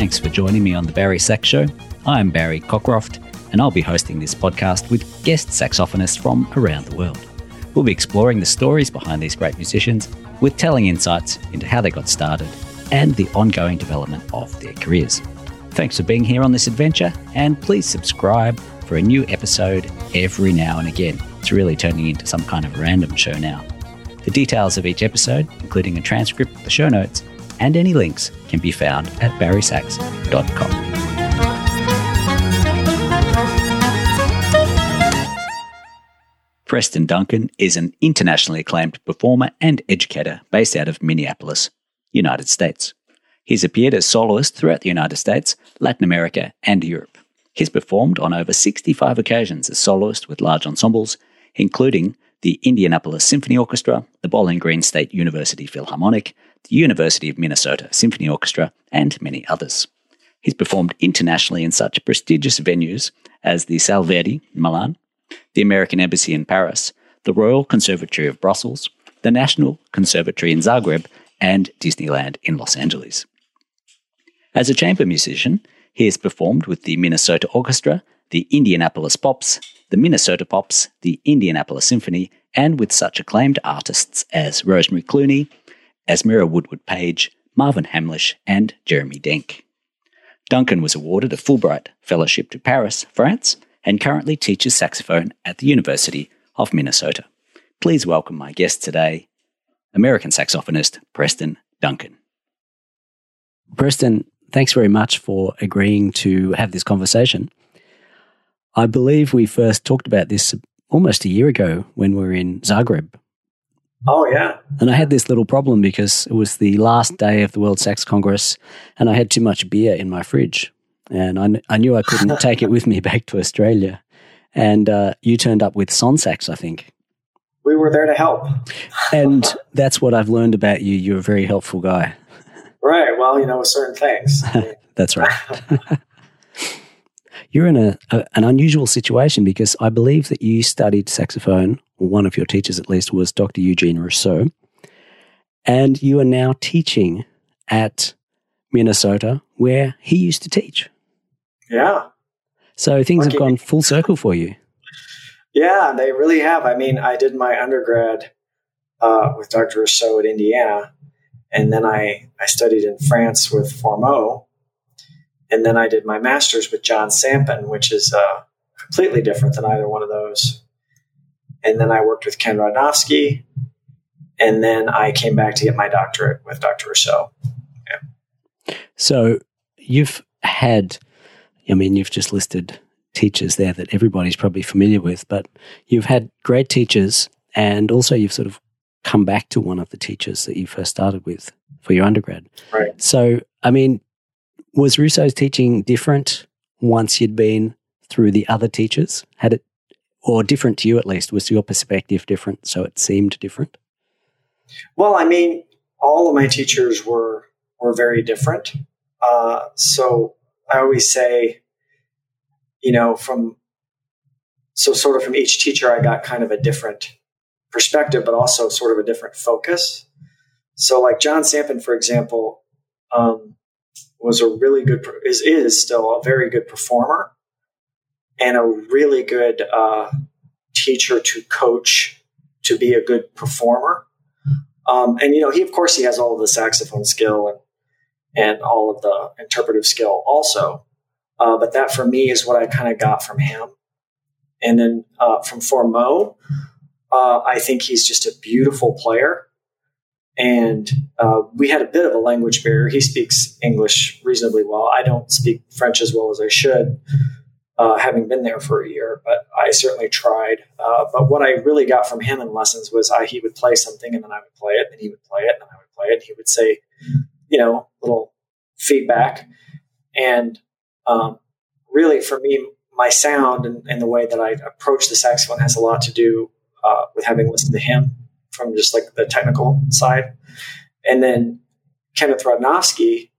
Thanks for joining me on The Barry Sax Show. I'm Barry Cockcroft, and I'll be hosting this podcast with guest saxophonists from around the world. We'll be exploring the stories behind these great musicians with telling insights into how they got started and the ongoing development of their careers. Thanks for being here on this adventure, and please subscribe for a new episode every now and again. It's really turning into some kind of random show now. The details of each episode, including a transcript the show notes, and any links can be found at barrysax.com. Preston Duncan is an internationally acclaimed performer and educator based out of Minneapolis, United States. He's appeared as soloist throughout the United States, Latin America, and Europe. He's performed on over 65 occasions as soloist with large ensembles, including the Indianapolis Symphony Orchestra, the Bowling Green State University Philharmonic, the University of Minnesota Symphony Orchestra, and many others. He's performed internationally in such prestigious venues as the Sala Verdi in Milan, the American Embassy in Paris, the Royal Conservatory of Brussels, the National Conservatory in Zagreb, and Disneyland in Los Angeles. As a chamber musician, he has performed with the Minnesota Orchestra, the Indianapolis Pops, the Minnesota Pops, the Indianapolis Symphony, and with such acclaimed artists as Rosemary Clooney, Esmira Woodward Page, Marvin Hamlisch, and Jeremy Denk. Duncan was awarded a Fulbright Fellowship to Paris, France, and currently teaches saxophone at the University of Minnesota. Please welcome my guest today, American saxophonist Preston Duncan. Preston, thanks very much for agreeing to have this conversation. I believe we first talked about this almost a year ago when we were in Zagreb. Oh, yeah. And I had this little problem because it was the last day of the World Sax Congress and I had too much beer in my fridge. And I, I knew I couldn't take it with me back to Australia. And uh, you turned up with Sonsax, I think. We were there to help. and that's what I've learned about you. You're a very helpful guy. Right. Well, you know, certain things. that's right. You're in a, a, an unusual situation because I believe that you studied saxophone, one of your teachers at least was Dr. Eugene Rousseau, and you are now teaching at Minnesota where he used to teach. Yeah. So things have gone full circle for you. Yeah, they really have. I mean, I did my undergrad uh, with Dr. Rousseau at Indiana, and then I, I studied in France with Fourmeau, and then I did my master's with John Sampen, which is uh, completely different than either one of those. And then I worked with Ken Radnofsky. And then I came back to get my doctorate with Dr. Rousseau. Yeah. So you've had, I mean, you've just listed teachers there that everybody's probably familiar with, but you've had great teachers and also you've sort of come back to one of the teachers that you first started with for your undergrad. Right. So, I mean, was Rousseau's teaching different once you'd been through the other teachers? Had it, or different to you at least? Was your perspective different? So it seemed different? Well, I mean, all of my teachers were, were very different. Uh, so I always say, you know, from, so sort of from each teacher, I got kind of a different perspective, but also sort of a different focus. So, like John Sampen, for example, um, was a really good is is still a very good performer and a really good uh, teacher to coach to be a good performer. Um, and you know, he of course he has all of the saxophone skill and and all of the interpretive skill also. Uh, but that for me is what I kind of got from him. And then uh, from Fourmeau, uh, I think he's just a beautiful player and uh, we had a bit of a language barrier. He speaks English reasonably well. I don't speak French as well as I should, uh, having been there for a year, but I certainly tried. Uh, but what I really got from him in lessons was I, he would play something and then I would play it, and he would play it, and I would play it. And he would say, you know, little feedback. And um, really, for me, my sound and, and, the way that I approach the saxophone has a lot to do uh, with having listened to him from just like the technical side. And then Kenneth Radnofsky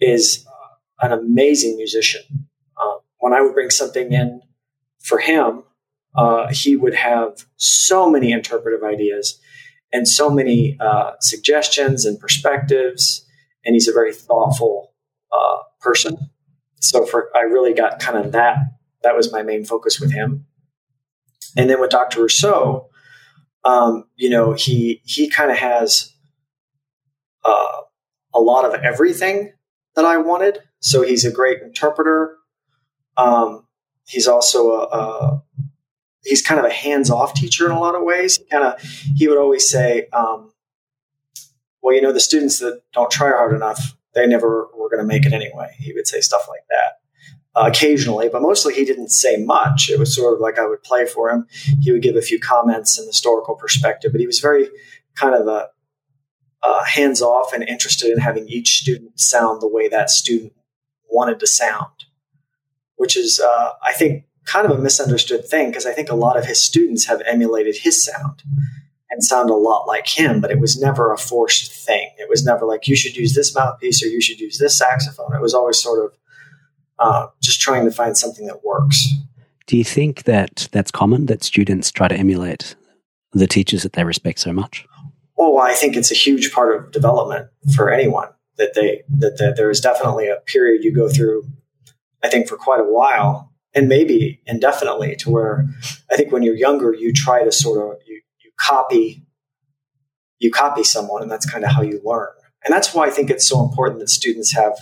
is uh, an amazing musician. When I would bring something in for him, uh, he would have so many interpretive ideas and so many uh, suggestions and perspectives. And he's a very thoughtful uh, person. So for I really got kind of that. That was my main focus with him. And then with Dr. Rousseau, um, you know, he he kind of has uh, a lot of everything that I wanted. So he's a great interpreter. Um, he's also a, a, he's kind of a hands-off teacher in a lot of ways. Kind of he would always say, um, "Well, you know, the students that don't try hard enough, they never were going to make it anyway." He would say stuff like that. Uh, occasionally, but mostly he didn't say much. It was sort of like I would play for him. He would give a few comments and historical perspective, but he was very kind of a uh, hands off and interested in having each student sound the way that student wanted to sound, which is, uh, I think, kind of a misunderstood thing because I think a lot of his students have emulated his sound and sound a lot like him, but it was never a forced thing. It was never like you should use this mouthpiece or you should use this saxophone. It was always sort of uh, just trying to find something that works. Do you think that that's common that students try to emulate the teachers that they respect so much? Oh, I think it's a huge part of development for anyone that they that, that there is definitely a period you go through. I think for quite a while, and maybe indefinitely, to where I think when you're younger, you try to sort of you, you copy you copy someone, and that's kind of how you learn. And that's why I think it's so important that students have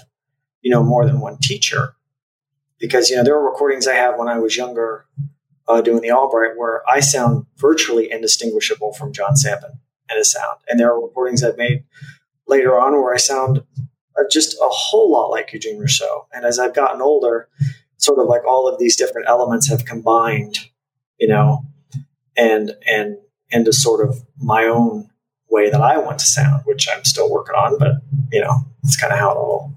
you know more than one teacher, because you know there are recordings I have when I was younger uh, doing the Albright where I sound virtually indistinguishable from John Sampen and his sound. And there are recordings I've made later on where I sound just a whole lot like Eugene Rousseau. And as I've gotten older, sort of like all of these different elements have combined, you know, and and into sort of my own way that I want to sound, which I'm still working on, but you know, it's kind of how it all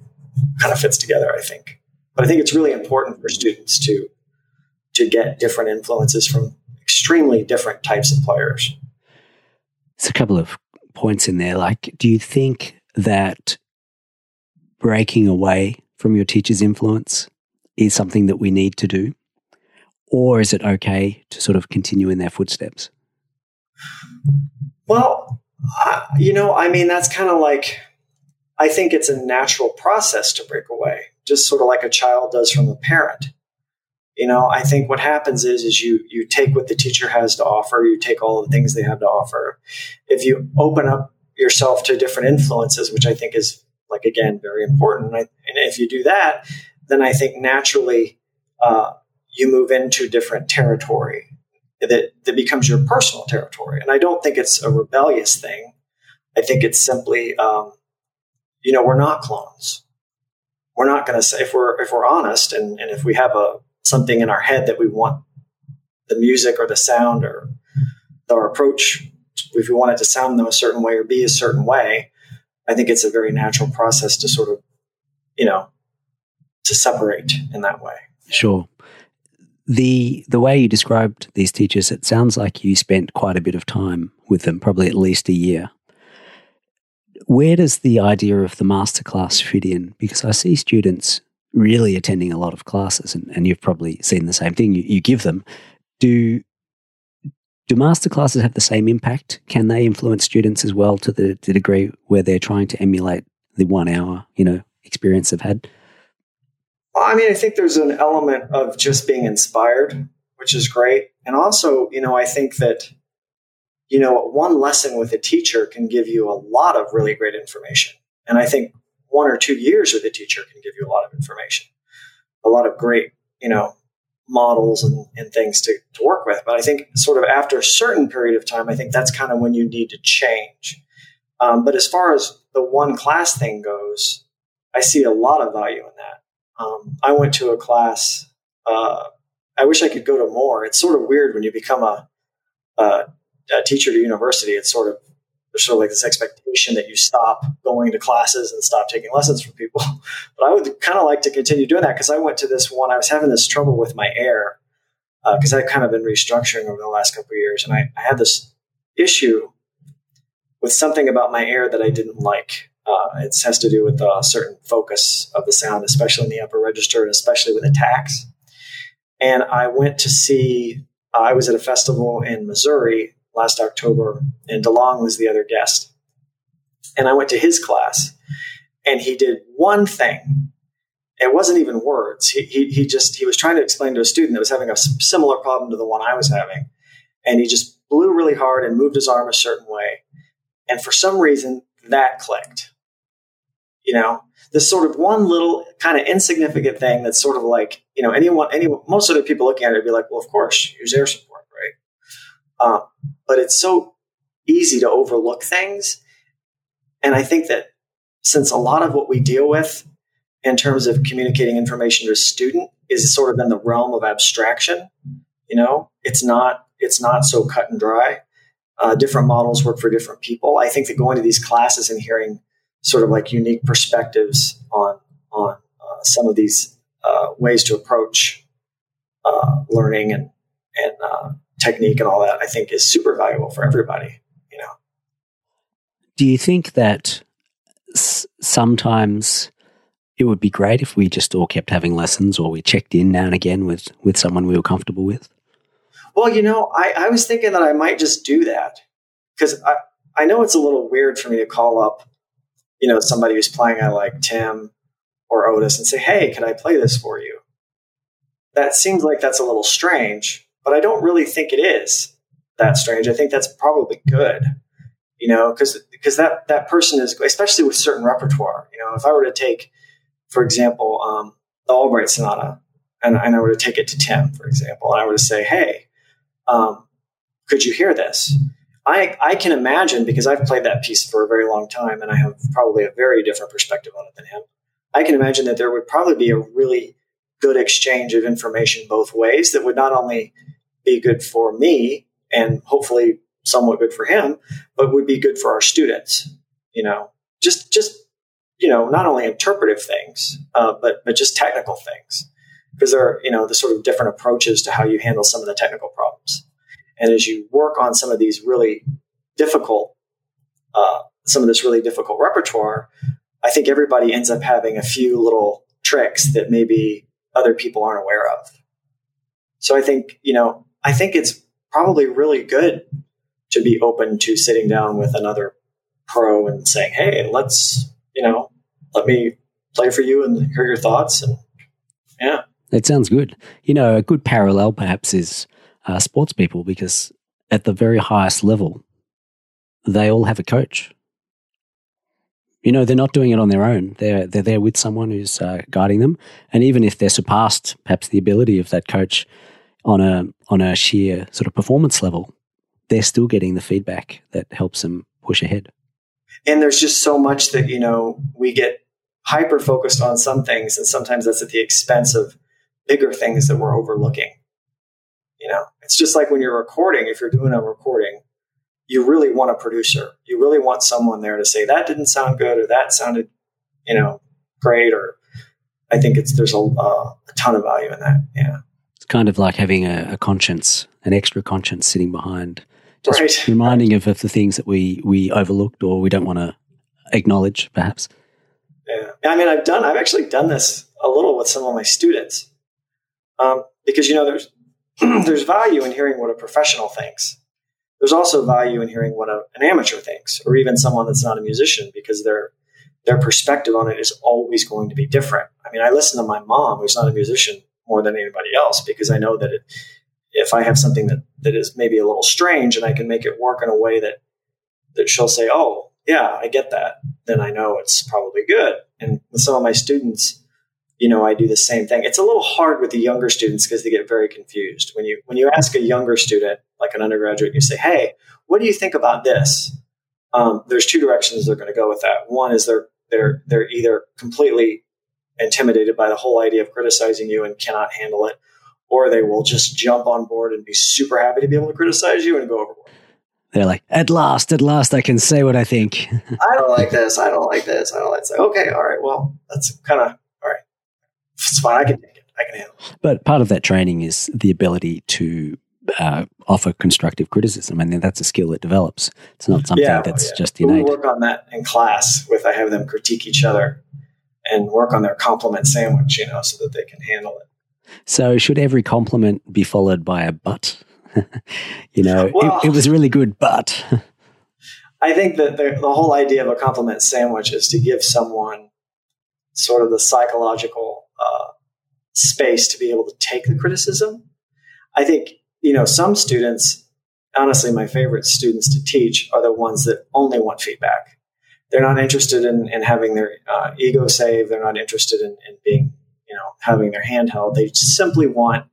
kind of fits together, I think. But I think it's really important for students to to get different influences from extremely different types of players. It's a couple of points in there. Like, do you think that breaking away from your teacher's influence is something that we need to do? Or is it okay to sort of continue in their footsteps? Well, you know, I mean, that's kind of like, I think it's a natural process to break away, just sort of like a child does from a parent you know i think what happens is is you you take what the teacher has to offer you take all the things they have to offer if you open up yourself to different influences which i think is like again very important. And, if you do that then i think naturally uh, you move into different territory that, that becomes your personal territory. And i don't think it's a rebellious thing. I think it's simply um, you know we're not clones. We're not going to say if we're if we're honest and, and if we have a something in our head that we want the music or the sound or our approach, if we want it to sound them a certain way or be a certain way, I think it's a very natural process to sort of, you know, to separate in that way. Sure. The the way you described these teachers, it sounds like you spent quite a bit of time with them, probably at least a year. Where does the idea of the masterclass fit in? Because I see students really attending a lot of classes, and, and you've probably seen the same thing. You, you give them. Do do master classes have the same impact? Can they influence students as well to the, the degree where they're trying to emulate the one hour, you know, experience they've had? Well, I mean, I think there's an element of just being inspired, which is great. And also, you know, I think that, you know, one lesson with a teacher can give you a lot of really great information. And I think one or two years with a teacher can give you a lot of information, a lot of great, you know, models and, and things to, to work with. But I think sort of after a certain period of time, I think that's kind of when you need to change. Um, but as far as the one class thing goes, I see a lot of value in that. Um, I went to a class. Uh, I wish I could go to more. It's sort of weird when you become a, a, a teacher to university. It's sort of there's sort of like this expectation that you stop going to classes and stop taking lessons from people. But I would kind of like to continue doing that because I went to this one. I was having this trouble with my air because uh, I've kind of been restructuring over the last couple of years, and I, I, had this issue with something about my air that I didn't like. Uh, it has to do with a certain focus of the sound, especially in the upper register, and especially with attacks. And I went to see. Uh, I was at a festival in Missouri last October, and Delangle was the other guest. And I went to his class, and he did one thing it wasn't even words. He, he, he just, he was trying to explain to a student that was having a similar problem to the one I was having. And he just blew really hard and moved his arm a certain way. And for some reason, that clicked. You know, this sort of one little kind of insignificant thing that's sort of like, you know, anyone, any, most other people looking at it would be like, well, of course, use air support, Um, but it's so easy to overlook things. And I think that since a lot of what we deal with in terms of communicating information to a student is sort of in the realm of abstraction, you know, it's not, it's not so cut and dry. Uh, different models work for different people. I think that going to these classes and hearing sort of like unique perspectives on on uh, some of these uh, ways to approach uh, learning and and uh, technique and all that, I think is super valuable for everybody. You know. Do you think that s- sometimes it would be great if we just all kept having lessons, or we checked in now and again with with someone we were comfortable with? Well, you know, I, I was thinking that I might just do that because I, I know it's a little weird for me to call up, you know, somebody who's playing I like Tim or Otis and say, hey, can I play this for you? That seems like that's a little strange, but I don't really think it is that strange. I think that's probably good, you know, because because that that person is especially with certain repertoire. You know, if I were to take, for example, um, the Albright Sonata, and, and I were to take it to Tim, for example, and I were to say, hey, um, could you hear this? I, I can imagine because I've played that piece for a very long time and I have probably a very different perspective on it than him. I can imagine that there would probably be a really good exchange of information both ways that would not only be good for me and hopefully somewhat good for him, but would be good for our students. You know, just just you know, not only interpretive things, uh, but but just technical things. Because there are you know the sort of different approaches to how you handle some of the technical problems. And as you work on some of these really difficult uh, some of this really difficult repertoire i think everybody ends up having a few little tricks that maybe other people aren't aware of. So i think you know i think it's probably really good to be open to sitting down with another pro and saying hey let's you know let me play for you and hear your thoughts and yeah that sounds good. You know, a good parallel perhaps is uh, sports people because at the very highest level, they all have a coach. You know, they're not doing it on their own. They're they're there with someone who's uh, guiding them, and even if they're surpassed perhaps the ability of that coach on a on a sheer sort of performance level, they're still getting the feedback that helps them push ahead. And there's just so much that you know we get hyper focused on some things, and sometimes that's at the expense of bigger things that we're overlooking. You know, it's just like when you're recording, if you're doing a recording, you really want a producer. You really want someone there to say that didn't sound good or that sounded, you know, great. Or I think it's there's a, uh, a ton of value in that. Yeah, it's kind of like having a, a conscience, an extra conscience sitting behind, just right. reminding right. Of, of the things that we we overlooked or we don't want to acknowledge, perhaps. Yeah, I mean, I've done. I've actually done this a little with some of my students um, because you know there's there's value in hearing what a professional thinks. There's also value in hearing what a, an amateur thinks, or even someone that's not a musician, because their their perspective on it is always going to be different. I mean, I listen to my mom, who's not a musician, more than anybody else, because I know that it, if I have something that that is maybe a little strange, and I can make it work in a way that that she'll say, "Oh, yeah, I get that," then I know it's probably good. And with some of my students, you know, I do the same thing. It's a little hard with the younger students because they get very confused. When you when you ask a younger student, like an undergraduate, you say, "Hey, what do you think about this?" Um, there's two directions they're going to go with that. One is they're they're they're either completely intimidated by the whole idea of criticizing you and cannot handle it, or they will just jump on board and be super happy to be able to criticize you and go overboard. They're like, at last, at last, I can say what I think. I don't like this. I don't like this. I don't like. This. Okay, all right. Well, that's kind of all right. it's fine. I can take it. I can handle it. But part of that training is the ability to uh, offer constructive criticism, and that's a skill that develops. It's not something yeah, that's yeah. just innate. We work on that in class. With I have them critique each other and work on their compliment sandwich, you know, so that they can handle it. So, should every compliment be followed by a but? you know, well, it, it, was really good, but. I think that the, the whole idea of a compliment sandwich is to give someone sort of the psychological uh, space to be able to take the criticism. I think, you know, some students, honestly, my favorite students to teach are the ones that only want feedback. They're not interested in, in having their uh, ego saved. They're not interested in, in being, you know, having their hand held. They simply want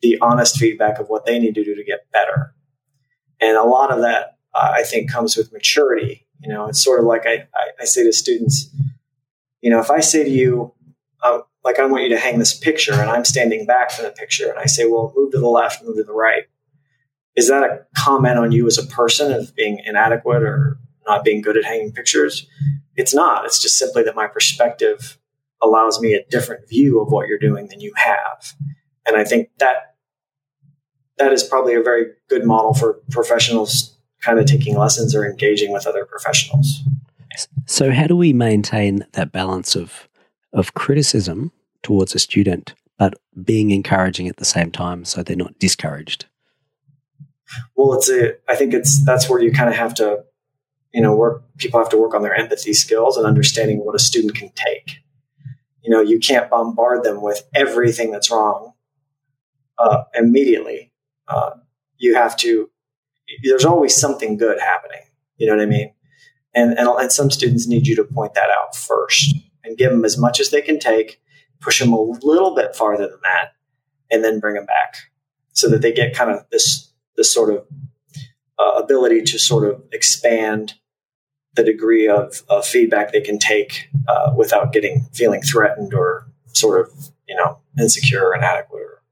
the honest feedback of what they need to do to get better. And a lot of that, uh, I think, comes with maturity. You know, it's sort of like I, I, I say to students, you know, if I say to you, um, like I want you to hang this picture and I'm standing back from the picture and I say, well, move to the left, move to the right. Is that a comment on you as a person of being inadequate or not being good at hanging pictures? It's not. It's just simply that my perspective allows me a different view of what you're doing than you have. And I think that that is probably a very good model for professionals kind of taking lessons or engaging with other professionals. So how do we maintain that balance of of criticism towards a student, but being encouraging at the same time so they're not discouraged? Well, it's a, I think it's, that's where you kind of have to, you know, work, people have to work on their empathy skills and understanding what a student can take. You know, you can't bombard them with everything that's wrong uh, immediately. Uh, you have to, there's always something good happening. You know what I mean? And, and, and some students need you to point that out first and give them as much as they can take, push them a little bit farther than that, and then bring them back so that they get kind of this this sort of uh, ability to sort of expand the degree of, of feedback they can take uh, without getting feeling threatened or sort of you know insecure or inadequate or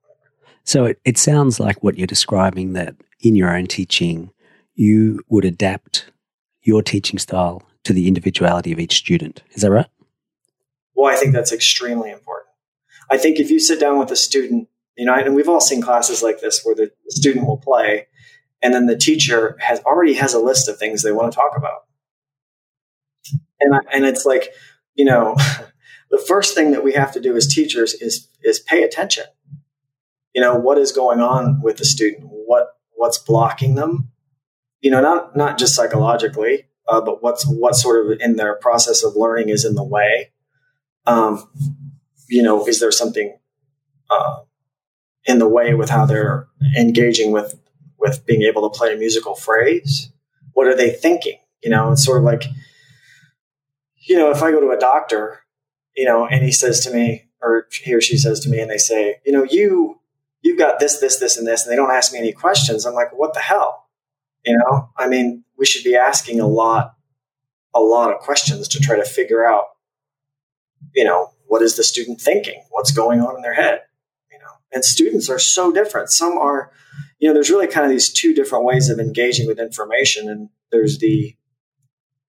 so it, it sounds like what you're describing that in your own teaching you would adapt your teaching style to the individuality of each student. Is that right? Well, I think that's extremely important. I think if you sit down with a student, you know, and we've all seen classes like this where the student will play and then the teacher has already has a list of things they want to talk about. And, I, and it's like, you know, the first thing that we have to do as teachers is, is pay attention. You know, what is going on with the student? What, what's blocking them? You know, not, not just psychologically, uh, but what's, what sort of in their process of learning is in the way um, you know, is there something uh, in the way with how they're engaging with with being able to play a musical phrase? What are they thinking? You know, it's sort of like, you know, if I go to a doctor, you know, and he says to me, or he or she says to me, and they say, you know, you you've got this, this, this, and this, and they don't ask me any questions. I'm like, what the hell? You know, I mean, we should be asking a lot, a lot of questions to try to figure out you know, what is the student thinking? What's going on in their head? And students are so different. Some are, you know, there's really kind of these two different ways of engaging with information. And there's the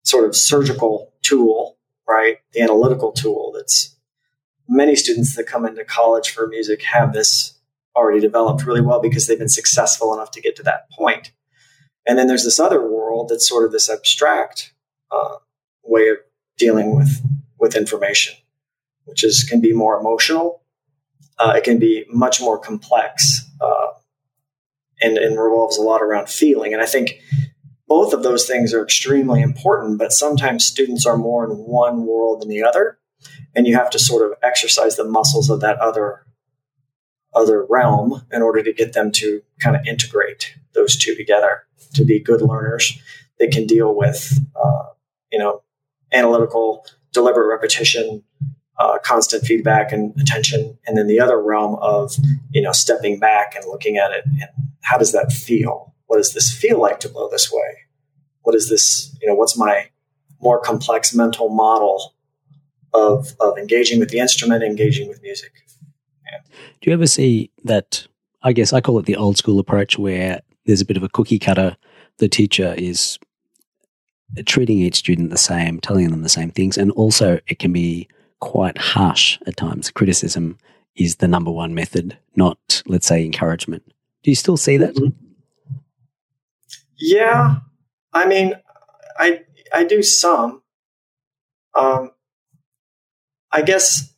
sort of surgical tool, right? The analytical tool that's many students that come into college for music have this already developed really well because they've been successful enough to get to that point. And then there's this other world that's sort of this abstract uh, way of dealing with with information which is can be more emotional. Uh, it can be much more complex uh, and, and revolves a lot around feeling. And I think both of those things are extremely important, but sometimes students are more in one world than the other. And you have to sort of exercise the muscles of that other other realm in order to get them to kind of integrate those two together to be good learners that can deal with uh, you know analytical deliberate repetition uh, constant feedback and attention, and then the other realm of you know stepping back and looking at it and how does that feel? What does this feel like to blow this way? What is this? You know, what's my more complex mental model of of engaging with the instrument, engaging with music? Yeah. Do you ever see that? I guess I call it the old school approach, where there's a bit of a cookie cutter. The teacher is treating each student the same, telling them the same things, and also it can be quite harsh at times. Criticism is the number one method, not, let's say, encouragement. Do you still see that? Mm-hmm. Yeah. I mean, I, I do some. Um, I guess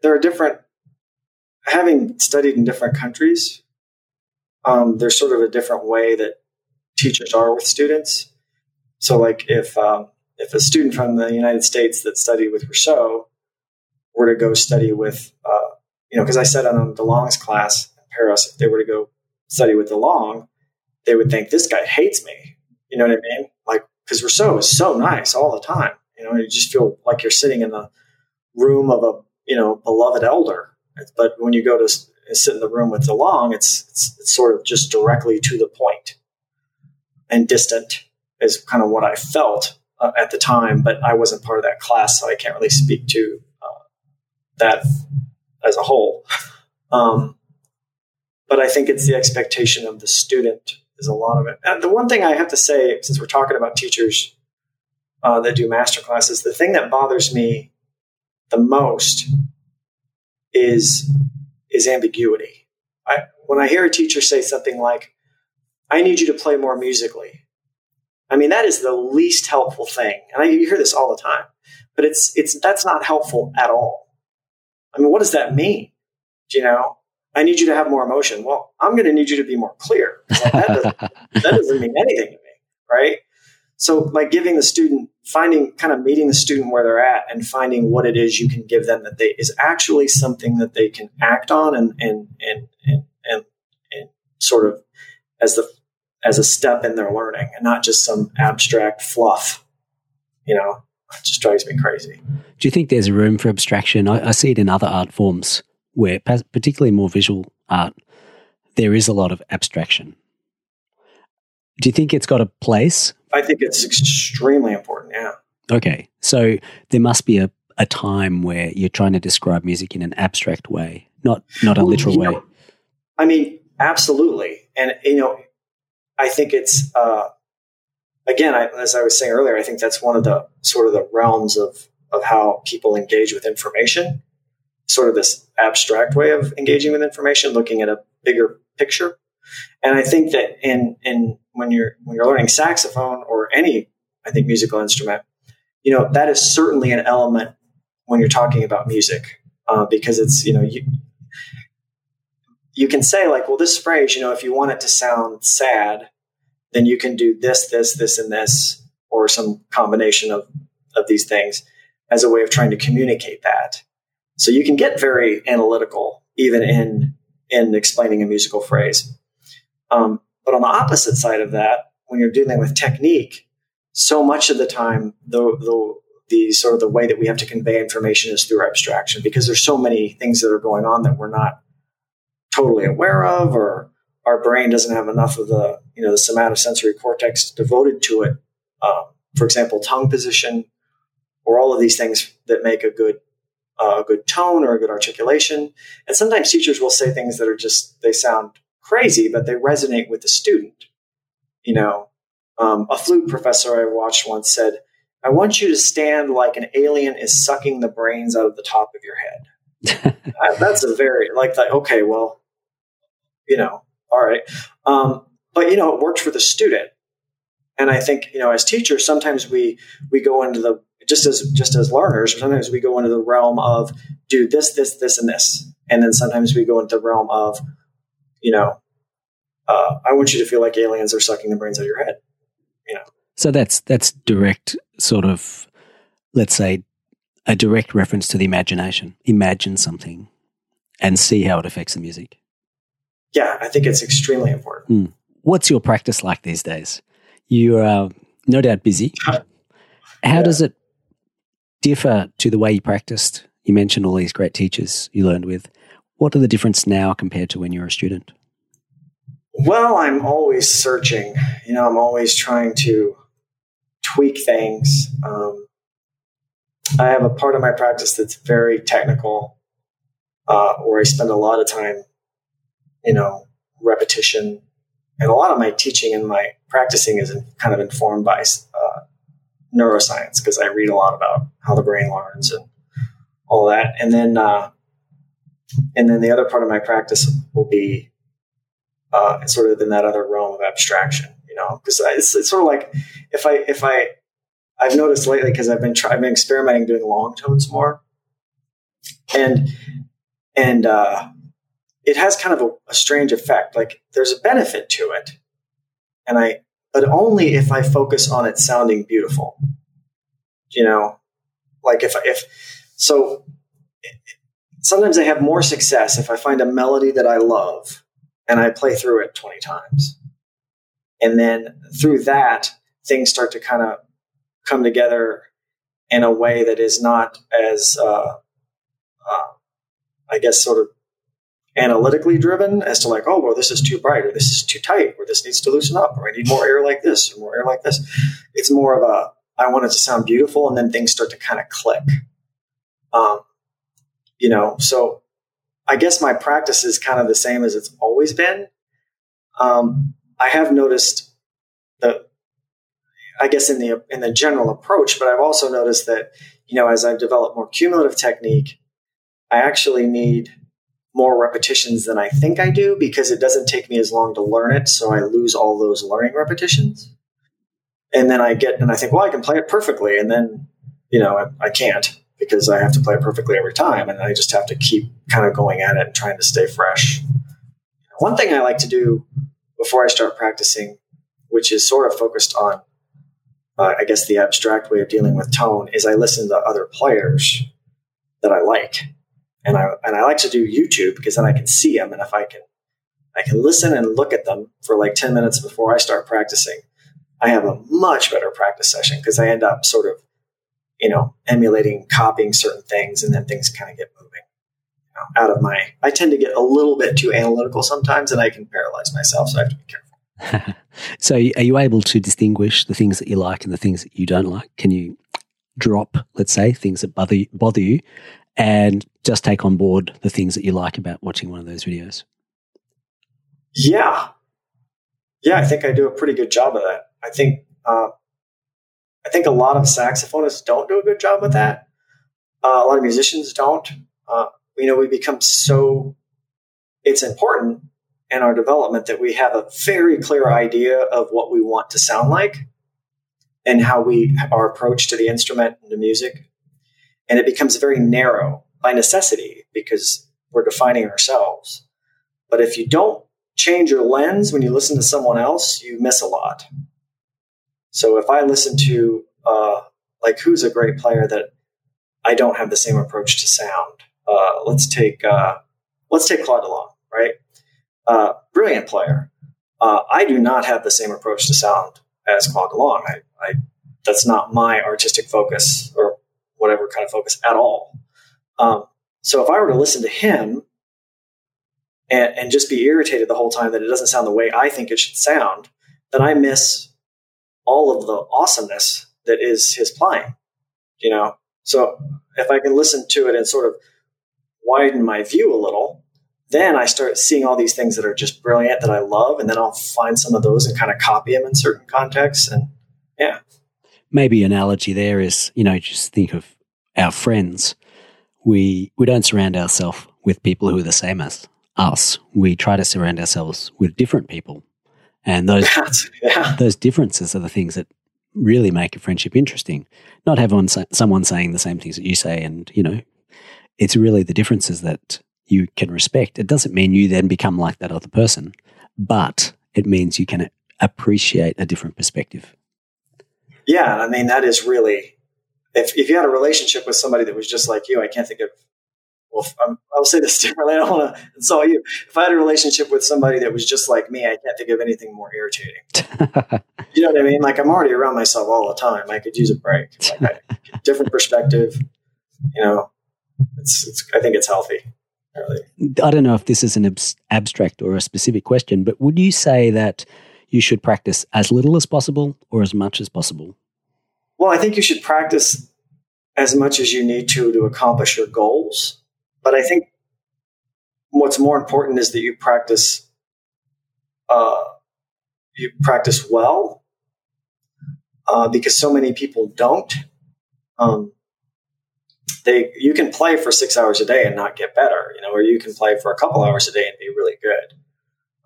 there are different, having studied in different countries, um, there's sort of a different way that teachers are with students. So, like if um, if a student from the United States that studied with Rousseau were to go study with, uh, you know, because I said on Delangle's class in Paris, if they were to go study with the Long, they would think this guy hates me. You know what I mean? Like, because Rousseau is so nice all the time. You know, you just feel like you're sitting in the room of a you know beloved elder. But when you go to sit in the room with Delangle, it's, it's, it's sort of just directly to the point and distant is kind of what I felt uh, at the time. But I wasn't part of that class, so I can't really speak to that as a whole. Um, but I think it's the expectation of the student is a lot of it. And the one thing I have to say, since we're talking about teachers uh, that do master classes, the thing that bothers me the most is is ambiguity. I, when I hear a teacher say something like, "I need you to play more musically," I mean that is the least helpful thing, and I, you hear this all the time. But it's it's that's not helpful at all. I mean, what does that mean? Do you know? I need you to have more emotion. Well, I'm going to need you to be more clear. That, doesn't, that doesn't mean anything to me, right? So, like giving the student, finding kind of meeting the student where they're at and finding what it is you can give them that they is actually something that they can act on and and and and and, and sort of as the as a step in their learning and not just some abstract fluff. You know, it just drives me crazy. Do you think there's room for abstraction? I, I see it in other art forms where, particularly more visual art, there is a lot of abstraction. Do you think it's got a place? I think it's extremely important, yeah. Okay. So there must be a, a time where you're trying to describe music in an abstract way, not not a well, literal way. Know, I mean, absolutely. And you know, I think it's uh, again, I, as I was saying earlier, I think that's one of the sort of the realms of of how people engage with information sort of this abstract way of engaging with information, looking at a bigger picture. And I think that in in when you're when you're learning saxophone or any I think musical instrument, you know that is certainly an element when you're talking about music uh, because it's you know you you can say like well this phrase you know if you want it to sound sad then you can do this this this and this or some combination of of these things as a way of trying to communicate that so you can get very analytical even in in explaining a musical phrase. Um, but on the opposite side of that, when you're dealing with technique, so much of the time the, the the sort of the way that we have to convey information is through abstraction because there's so many things that are going on that we're not totally aware of or our brain doesn't have enough of the you know the somatosensory cortex devoted to it um, for example tongue position or all of these things that make a good a good tone or a good articulation. And sometimes teachers will say things that are just, they sound crazy, but they resonate with the student. You know, um, a flute professor I watched once said, I want you to stand like an alien is sucking the brains out of the top of your head. That's a very, like, that, okay, well, you know, all right. Um, but, you know, it worked for the student. And I think, you know, as teachers, sometimes we, we go into the just as just as learners, or sometimes we go into the realm of do this, this, this, and this, and then sometimes we go into the realm of, you know, uh, I want you to feel like aliens are sucking the brains out of your head. You know. So that's that's direct sort of, let's say, a direct reference to the imagination. Imagine something, and see how it affects the music. Yeah, I think it's extremely important. Mm. What's your practice like these days? You are no doubt busy. How yeah. does it differ to the way you practiced? You mentioned all these great teachers you learned with. What are the difference now compared to when you were a student? Well, I'm always searching. You know, I'm always trying to tweak things. Um, I have a part of my practice that's very technical, uh, where I spend a lot of time, you know, repetition, and a lot of my teaching and my practicing is kind of informed by uh, neuroscience because I read a lot about how the brain learns and all that. And then, uh, and then the other part of my practice will be uh, sort of in that other realm of abstraction, you know, because it's, it's, sort of like if I if I I've noticed lately because I've been try, I've been experimenting doing long tones more, and and uh, it has kind of a, a strange effect. Like there's a benefit to it, and I but only if I focus on it sounding beautiful. You know, like if if so sometimes I have more success if I find a melody that I love and I play through it 20 times. And then through that, things start to kind of come together in a way that is not as, uh, uh, I guess, sort of analytically driven as to like, oh, well, this is too bright or this is too tight or this needs to loosen up or I need more air like this or more air like this. It's more of a, I want it to sound beautiful and then things start to kind of click. Um, you know, so I guess my practice is kind of the same as it's always been. Um, I have noticed that, I guess in the in the general approach, but I've also noticed that you know as I've developed more cumulative technique, I actually need more repetitions than I think I do because it doesn't take me as long to learn it, so I lose all those learning repetitions. And then I get and I think, well, I can play it perfectly, and then you know I, I can't because I have to play it perfectly every time, and I just have to keep kind of going at it and trying to stay fresh. One thing I like to do before I start practicing, which is sort of focused on, uh, I guess, the abstract way of dealing with tone, is I listen to other players that I like, and I and I like to do YouTube because then I can see them, and if I can, I can listen and look at them for like ten minutes before I start practicing. I have a much better practice session because I end up sort of you know, emulating, copying certain things, and then things kind of get moving you know, out of my. I tend to get a little bit too analytical sometimes, and I can paralyze myself, so I have to be careful. so, are you able to distinguish the things that you like and the things that you don't like? Can you drop, let's say, things that bother bother you, and just take on board the things that you like about watching one of those videos? Yeah, yeah, I think I do a pretty good job of that. I think uh, I think a lot of saxophonists don't do a good job with that. Uh, a lot of musicians don't. Uh, you know, we become so, it's important in our development that we have a very clear idea of what we want to sound like and how we, our approach to the instrument and the music. And it becomes very narrow by necessity because we're defining ourselves. But if you don't change your lens when you listen to someone else, you miss a lot. So if I listen to uh, like who's a great player that I don't have the same approach to sound. Uh, let's take uh, let's take Claude Delangle, right? Uh, brilliant player. Uh, I do not have the same approach to sound as Claude Delangle. I, I, that's not my artistic focus or whatever kind of focus at all. Um, so if I were to listen to him and, and just be irritated the whole time that it doesn't sound the way I think it should sound, then I miss all of the awesomeness that is his playing. You know, so if I can listen to it and sort of widen my view a little, then I start seeing all these things that are just brilliant that I love, and then I'll find some of those and kind of copy them in certain contexts. And yeah, maybe analogy there is you know just think of our friends. We we don't surround ourselves with people who are the same as us. We try to surround ourselves with different people and those yeah. those differences are the things that really make a friendship interesting. Not have having someone saying the same things that you say, and you know, it's really the differences that you can respect. It doesn't mean you then become like that other person, but it means you can appreciate a different perspective. Yeah, I mean that is really if if you had a relationship with somebody that was just like you, I can't think of well, I'm, I'll say this differently. I don't want to insult you. If I had a relationship with somebody that was just like me, I can't think of anything more irritating. you know what I mean? Like I'm already around myself all the time. I could use a break. Like I, different perspective. You know, it's, it's. I think it's healthy. Really. I don't know if this is an ab- abstract or a specific question, but would you say that you should practice as little as possible or as much as possible? Well, I think you should practice as much as you need to to accomplish your goals. But I think what's more important is that you practice uh, you practice well uh, because so many people don't. Um, they you can play for six hours a day and not get better, you know, or you can play for a couple hours a day and be really good.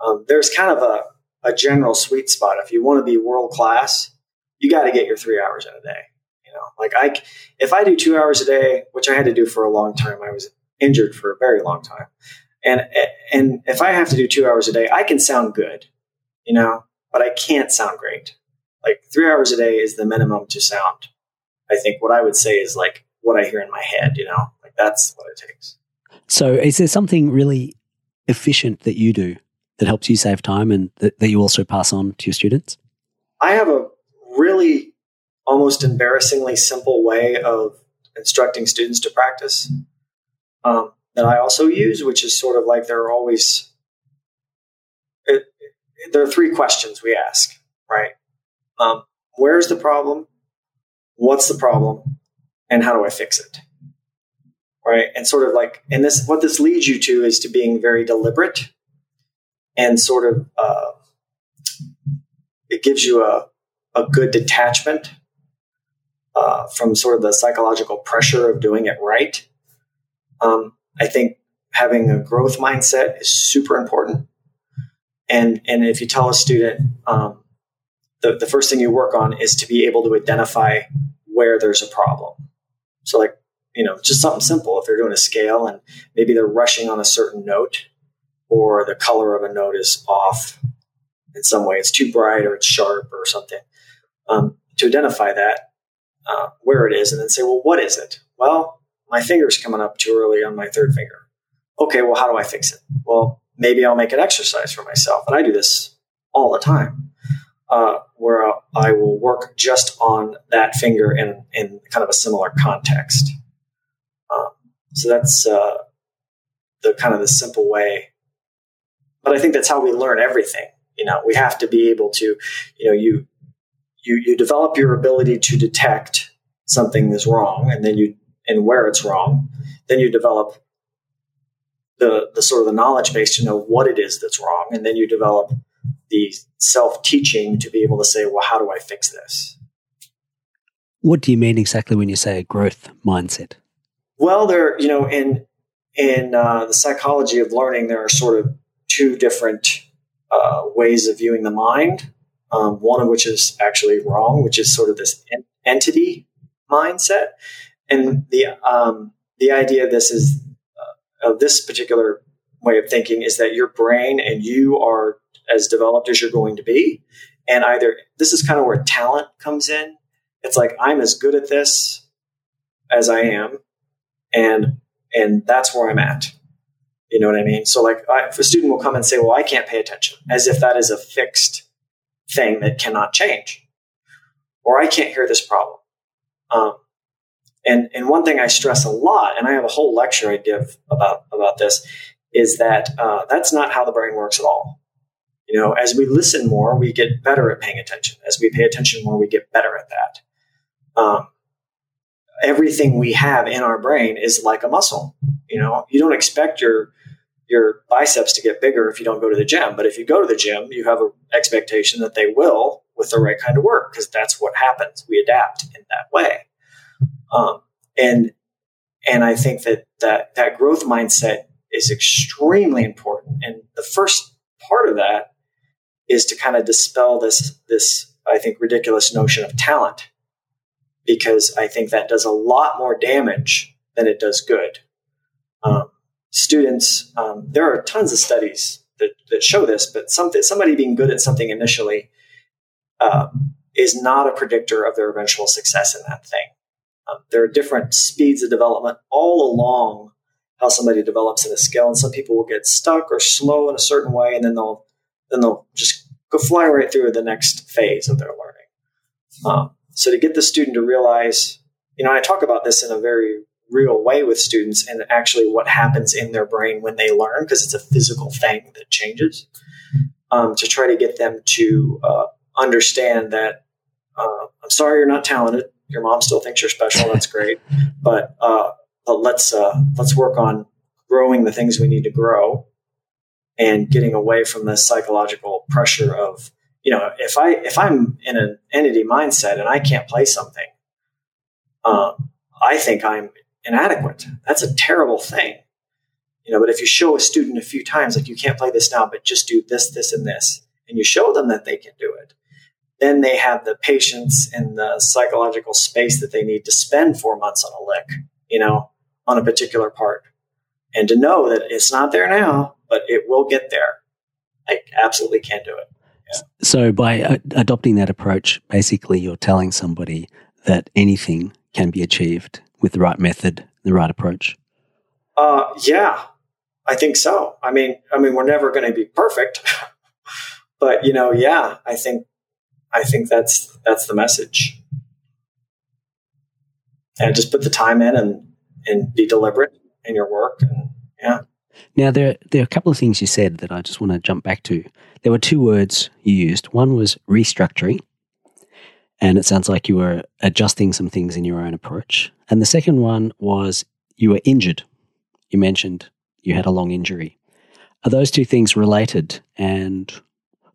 Um, there's kind of a, a general sweet spot. If you want to be world class, you got to get your three hours in a day. You know, like I, if I do two hours a day, which I had to do for a long time, I was injured for a very long time. And and if I have to do two hours a day, I can sound good, you know, but I can't sound great. Like three hours a day is the minimum to sound. I think what I would say is like what I hear in my head, you know, like that's what it takes. So, is there something really efficient that you do that helps you save time and that, that you also pass on to your students? I have a really almost embarrassingly simple way of instructing students to practice um, that I also use, which is sort of like there are always it, there are three questions we ask, right? Um, where's the problem? What's the problem? And how do I fix it? Right. And sort of like, and this, what this leads you to is to being very deliberate and sort of, uh, it gives you a, a good detachment uh, from sort of the psychological pressure of doing it right. Um, I think having a growth mindset is super important. And, and if you tell a student, um, the, the first thing you work on is to be able to identify where there's a problem. So, like, you know, just something simple. If they're doing a scale and maybe they're rushing on a certain note or the color of a note is off in some way, it's too bright or it's sharp or something, um, to identify that, uh, where it is, and then say, well, what is it? Well, my finger's coming up too early on my third finger. Okay, well, how do I fix it? Well, maybe I'll make an exercise for myself. And I do this all the time uh, where I will work just on that finger in, in kind of a similar context. Um, so that's uh, the kind of the simple way. But I think that's how we learn everything. You know, we have to be able to, you know, you you you develop your ability to detect something is wrong, and then you and where it's wrong. Then you develop the the sort of the knowledge base to know what it is that's wrong, and then you develop the self teaching to be able to say, well, how do I fix this? What do you mean exactly when you say a growth mindset? Well, there, you know, in in uh, the psychology of learning, there are sort of two different uh, ways of viewing the mind. Um, one of which is actually wrong, which is sort of this en- entity mindset, and the um, the idea of this is uh, of this particular way of thinking is that your brain and you are as developed as you're going to be. And either this is kind of where talent comes in. It's like I'm as good at this as I am, and and that's where I'm at. You know what I mean? So like, a student will come and say, "Well, I can't pay attention," as if that is a fixed thing that cannot change, or I can't hear this problem. Um, and and one thing I stress a lot, and I have a whole lecture I give about about this, is that uh, that's not how the brain works at all. You know, as we listen more, we get better at paying attention. As we pay attention more, we get better at that. Um, everything we have in our brain is like a muscle. You know, you don't expect your your biceps to get bigger if you don't go to the gym, but if you go to the gym, you have an expectation that they will with the right kind of work because that's what happens. We adapt in that way, um, and and I think that that that growth mindset is extremely important. And the first part of that is to kind of dispel this this I think ridiculous notion of talent because I think that does a lot more damage than it does good. Um, students, um, there are tons of studies that, that show this, but something, somebody being good at something initially um, is not a predictor of their eventual success in that thing. Um, there are different speeds of development all along how somebody develops in a skill, and some people will get stuck or slow in a certain way, and then they'll then they'll just go fly right through the next phase of their learning. Um, so to get the student to realize, you know, I talk about this in a very real way with students and actually what happens in their brain when they learn because it's a physical thing that changes. Um, to try to get them to uh, understand that uh, I'm sorry you're not talented. Your mom still thinks you're special. That's great, but uh, but let's uh, let's work on growing the things we need to grow and getting away from the psychological pressure of you know if i if i'm in an entity mindset and i can't play something um, i think i'm inadequate that's a terrible thing you know but if you show a student a few times like you can't play this now but just do this this and this and you show them that they can do it then they have the patience and the psychological space that they need to spend four months on a lick you know on a particular part and to know that it's not there now but it will get there. I absolutely can do it. Yeah. So, by adopting that approach, basically you're telling somebody that anything can be achieved with the right method, the right approach. Uh, yeah, I think so. I mean, I mean, we're never going to be perfect, but you know, yeah, I think, I think that's that's the message. And just put the time in and and be deliberate in your work. And yeah. Now there there are a couple of things you said that I just want to jump back to. There were two words you used. One was restructuring, and it sounds like you were adjusting some things in your own approach. And the second one was you were injured. You mentioned you had a long injury. Are those two things related? And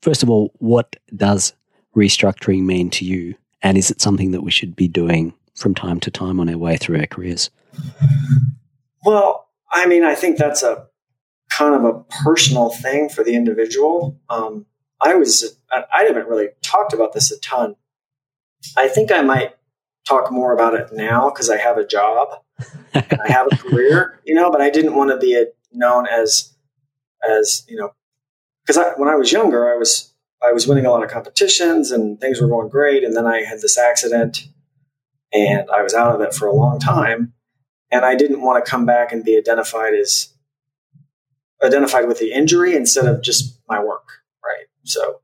first of all, what does restructuring mean to you? And is it something that we should be doing from time to time on our way through our careers? Well, I mean, I think that's a kind of a personal thing for the individual. Um, I was, I haven't really talked about this a ton. I think I might talk more about it now because I have a job and I have a career, you know, but I didn't want to be a, known as, as, you know, because I, when I was younger, I was, I was winning a lot of competitions and things were going great. And then I had this accident and I was out of it for a long time. And I didn't want to come back and be identified as identified with the injury instead of just my work, right? So,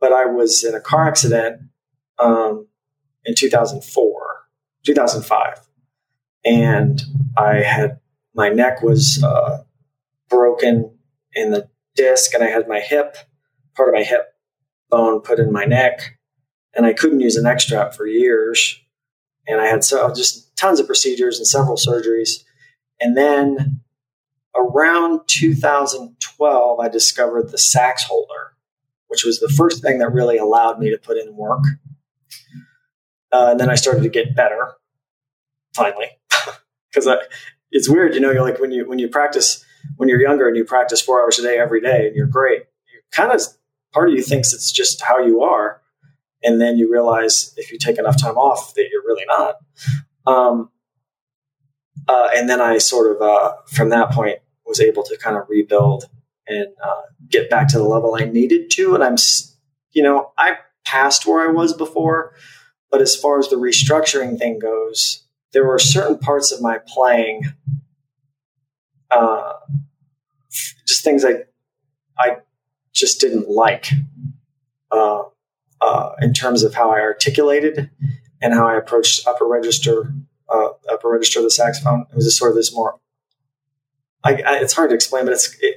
but I was in a car accident um, in 2004, 2005, and I had my neck was uh, broken in the disc, and I had my hip, part of my hip bone put in my neck, and I couldn't use a neck strap for years, and I had so just tons of procedures and several surgeries, and then around 2012, I discovered the sax holder, which was the first thing that really allowed me to put in work. Uh, and then I started to get better, finally, because it's weird, you know. You're like when you when you practice when you're younger and you practice four hours a day every day, and you're great. You kind of part of you thinks it's just how you are, and then you realize if you take enough time off that you're really not. Um, uh, and then I sort of, uh, from that point, was able to kind of rebuild and uh, get back to the level I needed to. And I'm, you know, I passed where I was before, but as far as the restructuring thing goes, there were certain parts of my playing, uh, just things I, I just didn't like uh, uh, in terms of how I articulated and how I approached upper register, uh, upper register of the saxophone. It was just sort of this more I, I, it's hard to explain, but it's it,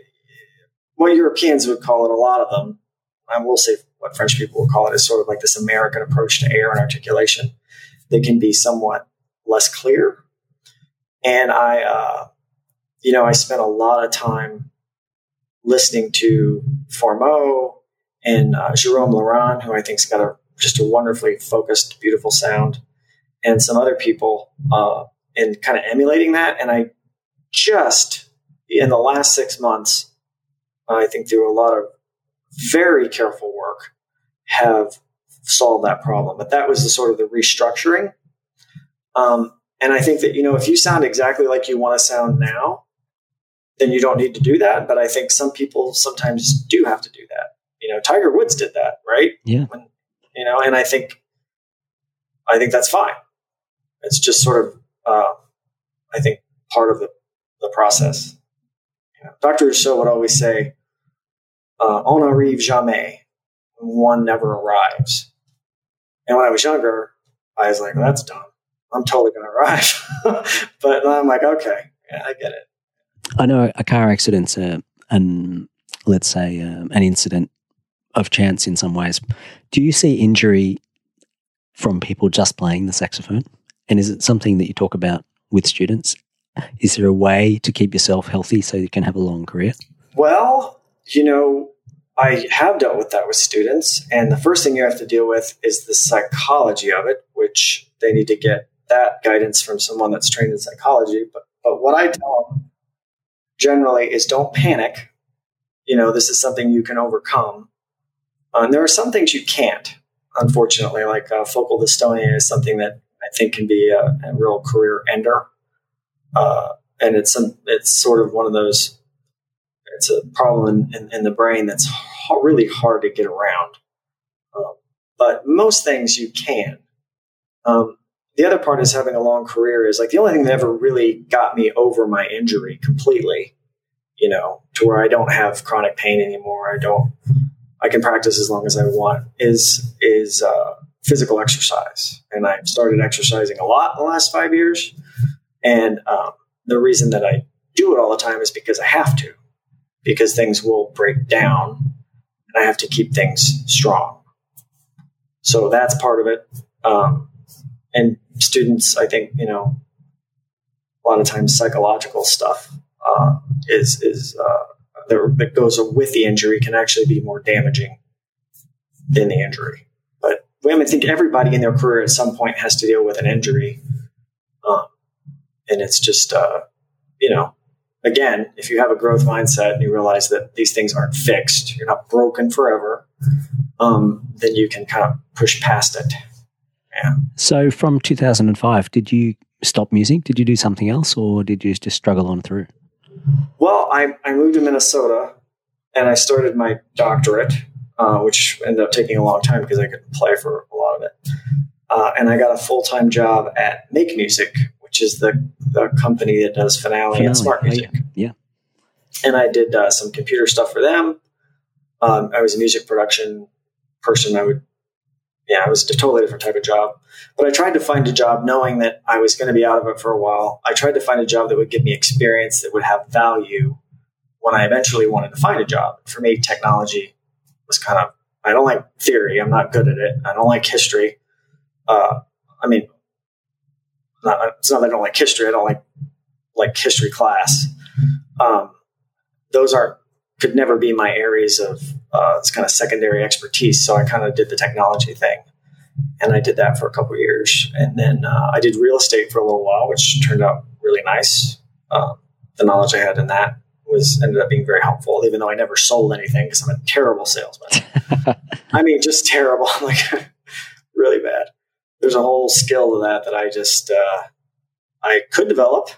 what Europeans would call it. A lot of them, I will say what French people would call it, is sort of like this American approach to air and articulation. They can be somewhat less clear, and I, uh, you know, I spent a lot of time listening to Fourmeau and uh, Jerome Laurent, who I think's got a just a wonderfully focused, beautiful sound, and some other people, uh, and kind of emulating that. And I just in the last six months, I think through a lot of very careful have solved that problem. But that was the sort of the restructuring. Um, and I think that, you know, if you sound exactly like you want to sound now, then you don't need to do that. But I think some people sometimes do have to do that. You know, Tiger Woods did that, right? Yeah. When, you know, and I think, I think that's fine. It's just sort of, uh, I think, part of the, the process. Dr. Rousseau would always say, uh, on arrive jamais, one never arrives. And when I was younger, I was like, well, that's dumb. I'm totally going to arrive. but I'm like, okay, yeah, I get it. I know a car accident's a, an, let's say, um, an incident of chance in some ways. Do you see injury from people just playing the saxophone? And is it something that you talk about with students? Is there a way to keep yourself healthy so you can have a long career? Well, you know, I have dealt with that with students. And the first thing you have to deal with is the psychology of it, which they need to get that guidance from someone that's trained in psychology. But, but what I tell them generally is don't panic. You know, this is something you can overcome. Uh, and there are some things you can't, unfortunately, like uh, focal dystonia is something that I think can be a, a real career ender. Uh, and it's it's sort of one of those. It's a problem in, in, in the brain that's really hard to get around. Um, but most things you can. Um, the other part is having a long career is like the only thing that ever really got me over my injury completely, you know, to where I don't have chronic pain anymore. I don't, I can practice as long as I want is, is, uh, physical exercise. And I've started exercising a lot in the last five years. And, um, the reason that I do it all the time is because I have to, because things will break down and I have to keep things strong. So that's part of it. Um, and students, I think, you know, a lot of times psychological stuff uh, is is uh, that goes with the injury can actually be more damaging than the injury. But mean, I think everybody in their career at some point has to deal with an injury, um, and it's just uh, you know, again, if you have a growth mindset and you realize that these things aren't fixed, you're not broken forever, um, then you can kind of push past it. Yeah. So from 2005, did you stop music? Did you do something else or did you just struggle on through? Well, I, I moved to Minnesota and I started my doctorate, uh, which ended up taking a long time because I couldn't play for a lot of it. Uh, and I got a full time job at MakeMusic, which is the, the company that does Finale, Finale. and SmartMusic. Oh, yeah. yeah. And I did uh, some computer stuff for them. Um, I was a music production person. I would yeah, it was a totally different type of job. But I tried to find a job knowing that I was going to be out of it for a while. I tried to find a job that would give me experience that would have value when I eventually wanted to find a job. For me, technology was kind of, I don't like theory. I'm not good at it. I don't like history. Uh, I mean, not, it's not that I don't like history. I don't like, like history class. Um, those aren't, could never be my areas of uh, it's kind of secondary expertise. So I kind of did the technology thing, and I did that for a couple years, and then uh, I did real estate for a little while, which turned out really nice. Um, the knowledge I had in that was ended up being very helpful, even though I never sold anything because I'm a terrible salesman. I mean, just terrible, like really bad. There's a whole skill to that that I just uh, I could develop.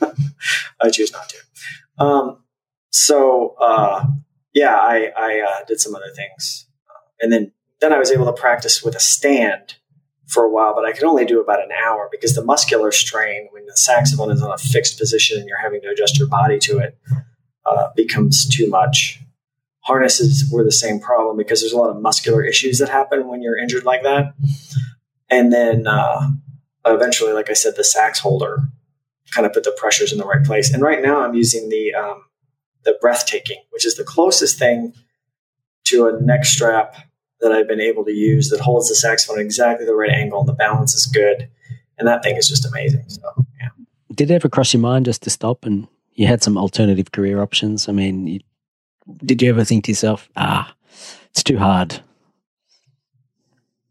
I choose not to. Um, so uh, yeah, I, I uh, did some other things, and then then I was able to practice with a stand for a while, but I could only do about an hour because the muscular strain when the saxophone is on a fixed position and you're having to adjust your body to it uh, becomes too much. Harnesses were the same problem because there's a lot of muscular issues that happen when you're injured like that. And then uh, eventually, like I said, the sax holder kind of put the pressures in the right place. And right now, I'm using the um, the breathtaking, which is the closest thing to a neck strap that I've been able to use that holds the saxophone at exactly the right angle and the balance is good. And that thing is just amazing. So, yeah. Did it ever cross your mind just to stop and you had some alternative career options? I mean, you, did you ever think to yourself, ah, it's too hard?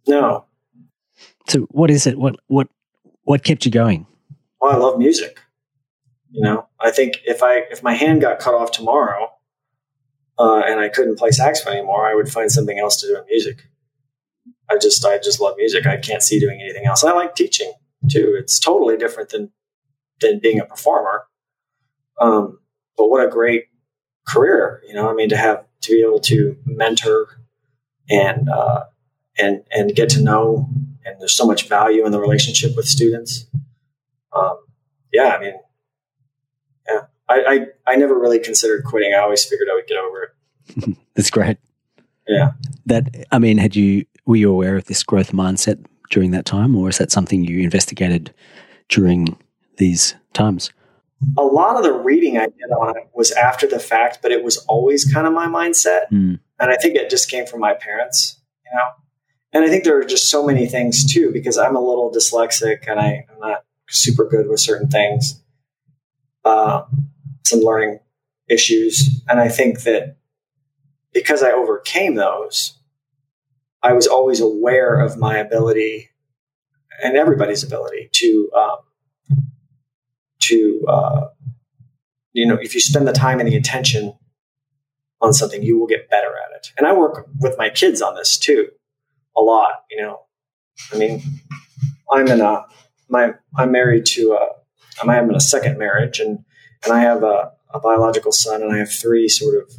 No. So what is it? What, what, what kept you going? Well, I love music. You know, I think if I if my hand got cut off tomorrow uh, and I couldn't play saxophone anymore, I would find something else to do in music. I just I just love music. I can't see doing anything else. I like teaching too. It's totally different than than being a performer. Um, but what a great career, you know. I mean, to have to be able to mentor and uh, and and get to know, and there's so much value in the relationship with students. Um, yeah, I mean, I, I, I never really considered quitting. I always figured I would get over it. That's great. Yeah. That I mean, had you were you aware of this growth mindset during that time, or is that something you investigated during these times? A lot of the reading I did on it was after the fact, but it was always kind of my mindset, mm. and I think it just came from my parents, you know. And I think there are just so many things too, because I'm a little dyslexic and I, am not super good with certain things. Uh, some learning issues. And I think that because I overcame those, I was always aware of my ability and everybody's ability to, um, to, uh, you know, if you spend the time and the attention on something, you will get better at it. And I work with my kids on this too, a lot. You know, I mean, I'm in a my I'm married to a I'm in a second marriage, and and I have a, a biological son, and I have three sort of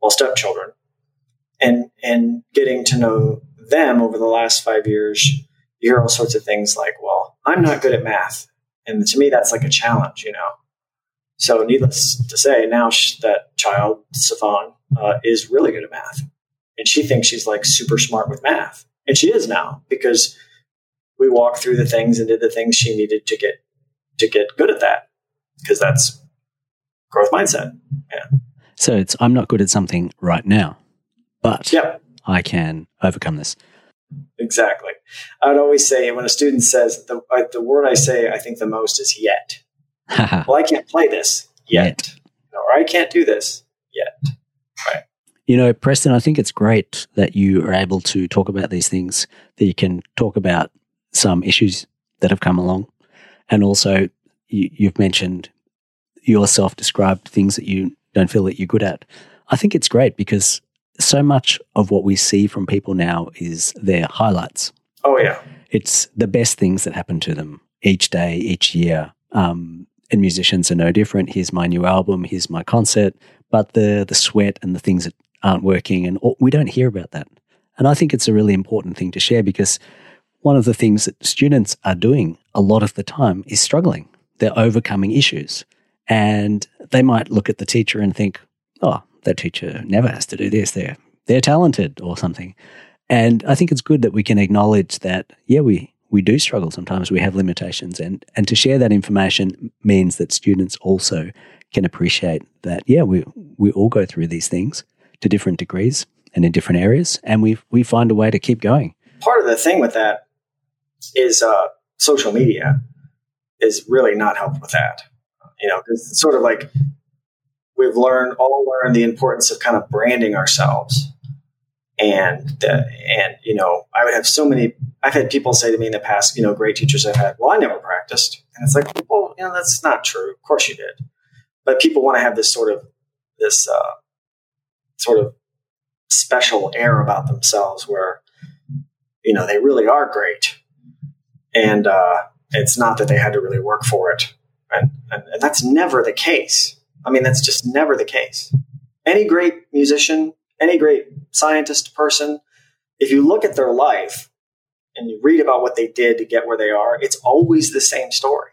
well stepchildren, and and getting to know them over the last five years you hear all sorts of things like, well, I'm not good at math. And to me, that's like a challenge, you know? So, needless to say, now that child, Safan, uh, is really good at math. And she thinks she's like super smart with math. And she is now because we walked through the things and did the things she needed to get to get good at that because that's growth mindset. Yeah. So it's I'm not good at something right now, but yeah. I can overcome this. Exactly. I would always say when a student says the uh, the word I say I think the most is yet. well, I can't play this yet, yet. or I can't do this yet. You know, Preston, I think it's great that you are able to talk about these things. That you can talk about some issues that have come along, and also you, you've mentioned yourself described things that you don't feel that you're good at. I think it's great because so much of what we see from people now is their highlights. Oh, yeah. It's the best things that happen to them each day, each year. Um, and musicians are no different. Here's my new album. Here's my concert. But the the sweat and the things that aren't working, and we don't hear about that. And I think it's a really important thing to share because one of the things that students are doing a lot of the time is struggling. They're overcoming issues, and they might look at the teacher and think, "Oh, that teacher never has to do this. They're they're talented or something. And I think it's good that we can acknowledge that yeah, we we do struggle sometimes. We have limitations, and and to share that information means that students also can appreciate that yeah, we we all go through these things to different degrees and in different areas, and we we find a way to keep going. Part of the thing with that is uh, social media is really not helping with that. You know, because it's sort of like we've learned all learned the importance of kind of branding ourselves and uh, and you know i would have so many i've had people say to me in the past you know great teachers i've had well i never practiced and it's like well you know that's not true of course you did but people want to have this sort of this uh, sort of special air about themselves where you know they really are great and uh, it's not that they had to really work for it and, and, and that's never the case I mean, that's just never the case. Any great musician, any great scientist person, if you look at their life and you read about what they did to get where they are, it's always the same story.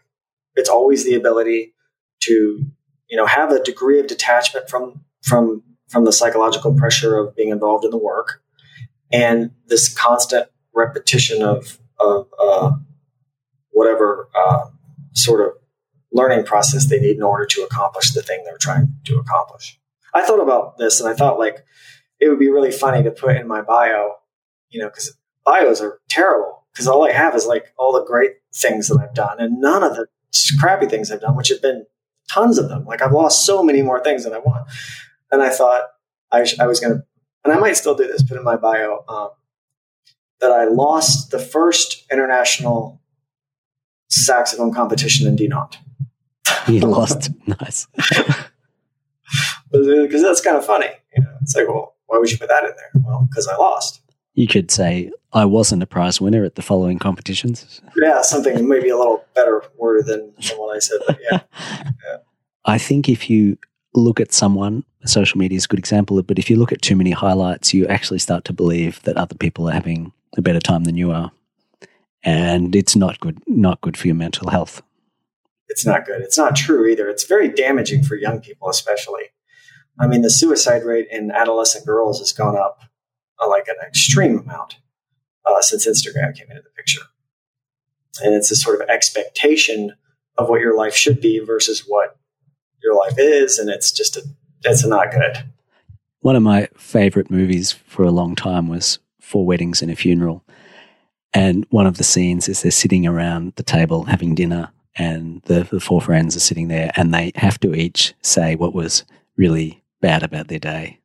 It's always the ability to, you know, have a degree of detachment from from from the psychological pressure of being involved in the work, and this constant repetition of of uh, whatever uh, sort of learning process they need in order to accomplish the thing they're trying to accomplish. I thought about this and I thought like it would be really funny to put in my bio, you know, because bios are terrible because all I have is like all the great things that I've done and none of the crappy things I've done, which have been tons of them. Like I've lost so many more things than I want. And I thought I, sh- I was going to, and I might still do this, put in my bio um, that I lost the first international saxophone competition in Dinant. He lost. nice. Because that's kind of funny. You know, it's like, well, why would you put that in there? Well, because I lost. You could say I wasn't a prize winner at the following competitions. Yeah, something maybe a little better word than, than what I said. But yeah. yeah. I think if you look at someone, social media is a good example, but if you look at too many highlights, you actually start to believe that other people are having a better time than you are. And it's not good, not good for your mental health it's not good. It's not true either. It's very damaging for young people, especially. I mean, the suicide rate in adolescent girls has gone up uh, like an extreme amount uh, since Instagram came into the picture. And it's this sort of expectation of what your life should be versus what your life is, and it's just a, it's not good. One of my favorite movies for a long time was Four Weddings and a Funeral. And one of the scenes is they're sitting around the table having dinner and the, the four friends are sitting there and they have to each say what was really bad about their day.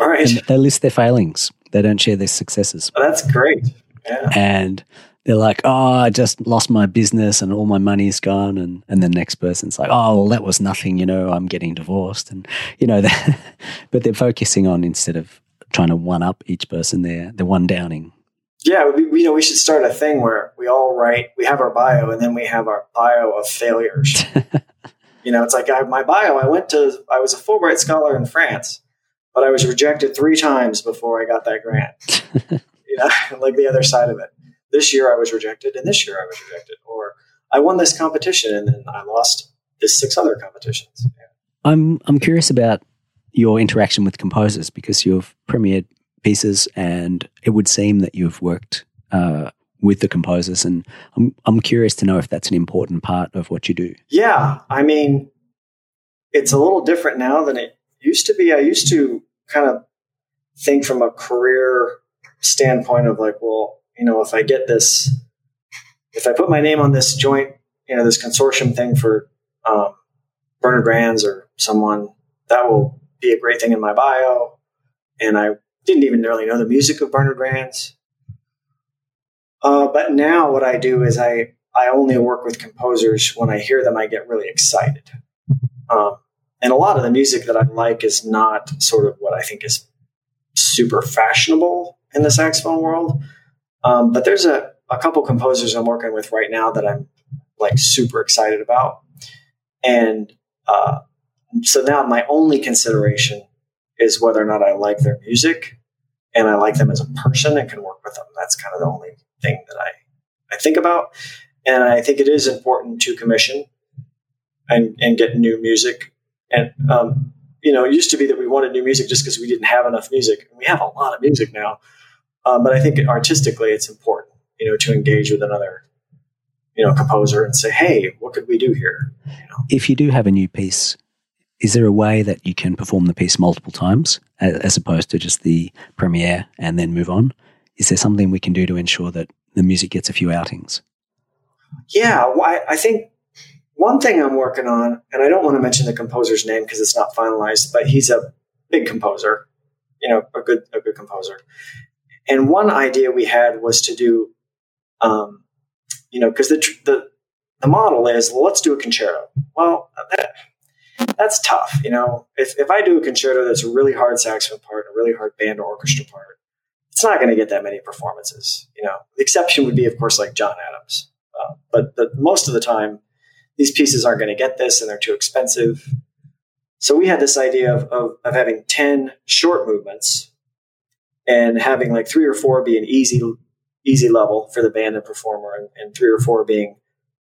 All right. and they list their failings. They don't share their successes. Oh, that's great. Yeah. And they're like, oh, I just lost my business and all my money's gone. And, and the next person's like, oh, well, that was nothing. You know, I'm getting divorced. And, you know, but they're focusing on instead of trying to one up each person, they're, they're one downing yeah, we, you know, we should start a thing where we all write, we have our bio, and then we have our bio of failures. you know, it's like I, my bio. I went to, I was a Fulbright scholar in France, but I was rejected three times before I got that grant. you know, like the other side of it. This year I was rejected, and this year I was rejected, or I won this competition and then I lost this six other competitions. Yeah. I'm I'm curious about your interaction with composers because you've premiered pieces, and it would seem that you've worked uh, with the composers, and I'm I'm curious to know if that's an important part of what you do. Yeah, I mean, it's a little different now than it used to be. I used to kind of think from a career standpoint of like, well, you know, if I get this, if I put my name on this joint, you know, this consortium thing for um, Bernard Rands or someone, that will be a great thing in my bio. And I didn't even really know the music of Bernard Rands. Uh, but now what I do is I, I only work with composers when I hear them, I get really excited. Um, and a lot of the music that I like is not sort of what I think is super fashionable in the saxophone world. Um, but there's a, a couple composers I'm working with right now that I'm like super excited about. And uh, so now my only consideration is whether or not I like their music and I like them as a person and can work with them. That's kind of the only thing that I, I think about. And I think it is important to commission and, and get new music. And, um, you know, it used to be that we wanted new music just because we didn't have enough music. We have a lot of music now. Um, but I think artistically it's important, you know, to engage with another, you know, composer and say, hey, what could we do here? You know? If you do have a new piece, is there a way that you can perform the piece multiple times as opposed to just the premiere and then move on? Is there something we can do to ensure that the music gets a few outings? Yeah, well, I, I think one thing I'm working on, and I don't want to mention the composer's name because it's not finalized, but he's a big composer, you know, a good a good composer. And one idea we had was to do, um, you know, because the, the the model is well, let's do a concerto. Well, that, that's tough. You know, if, if I do a concerto that's a really hard saxophone part, a really hard band or orchestra part, it's not going to get that many performances. You know, the exception would be, of course, like John Adams. Uh, but the, most of the time, these pieces aren't going to get this and they're too expensive. So we had this idea of, of, of having 10 short movements and having like three or four be an easy, easy level for the band and performer and, and three or four being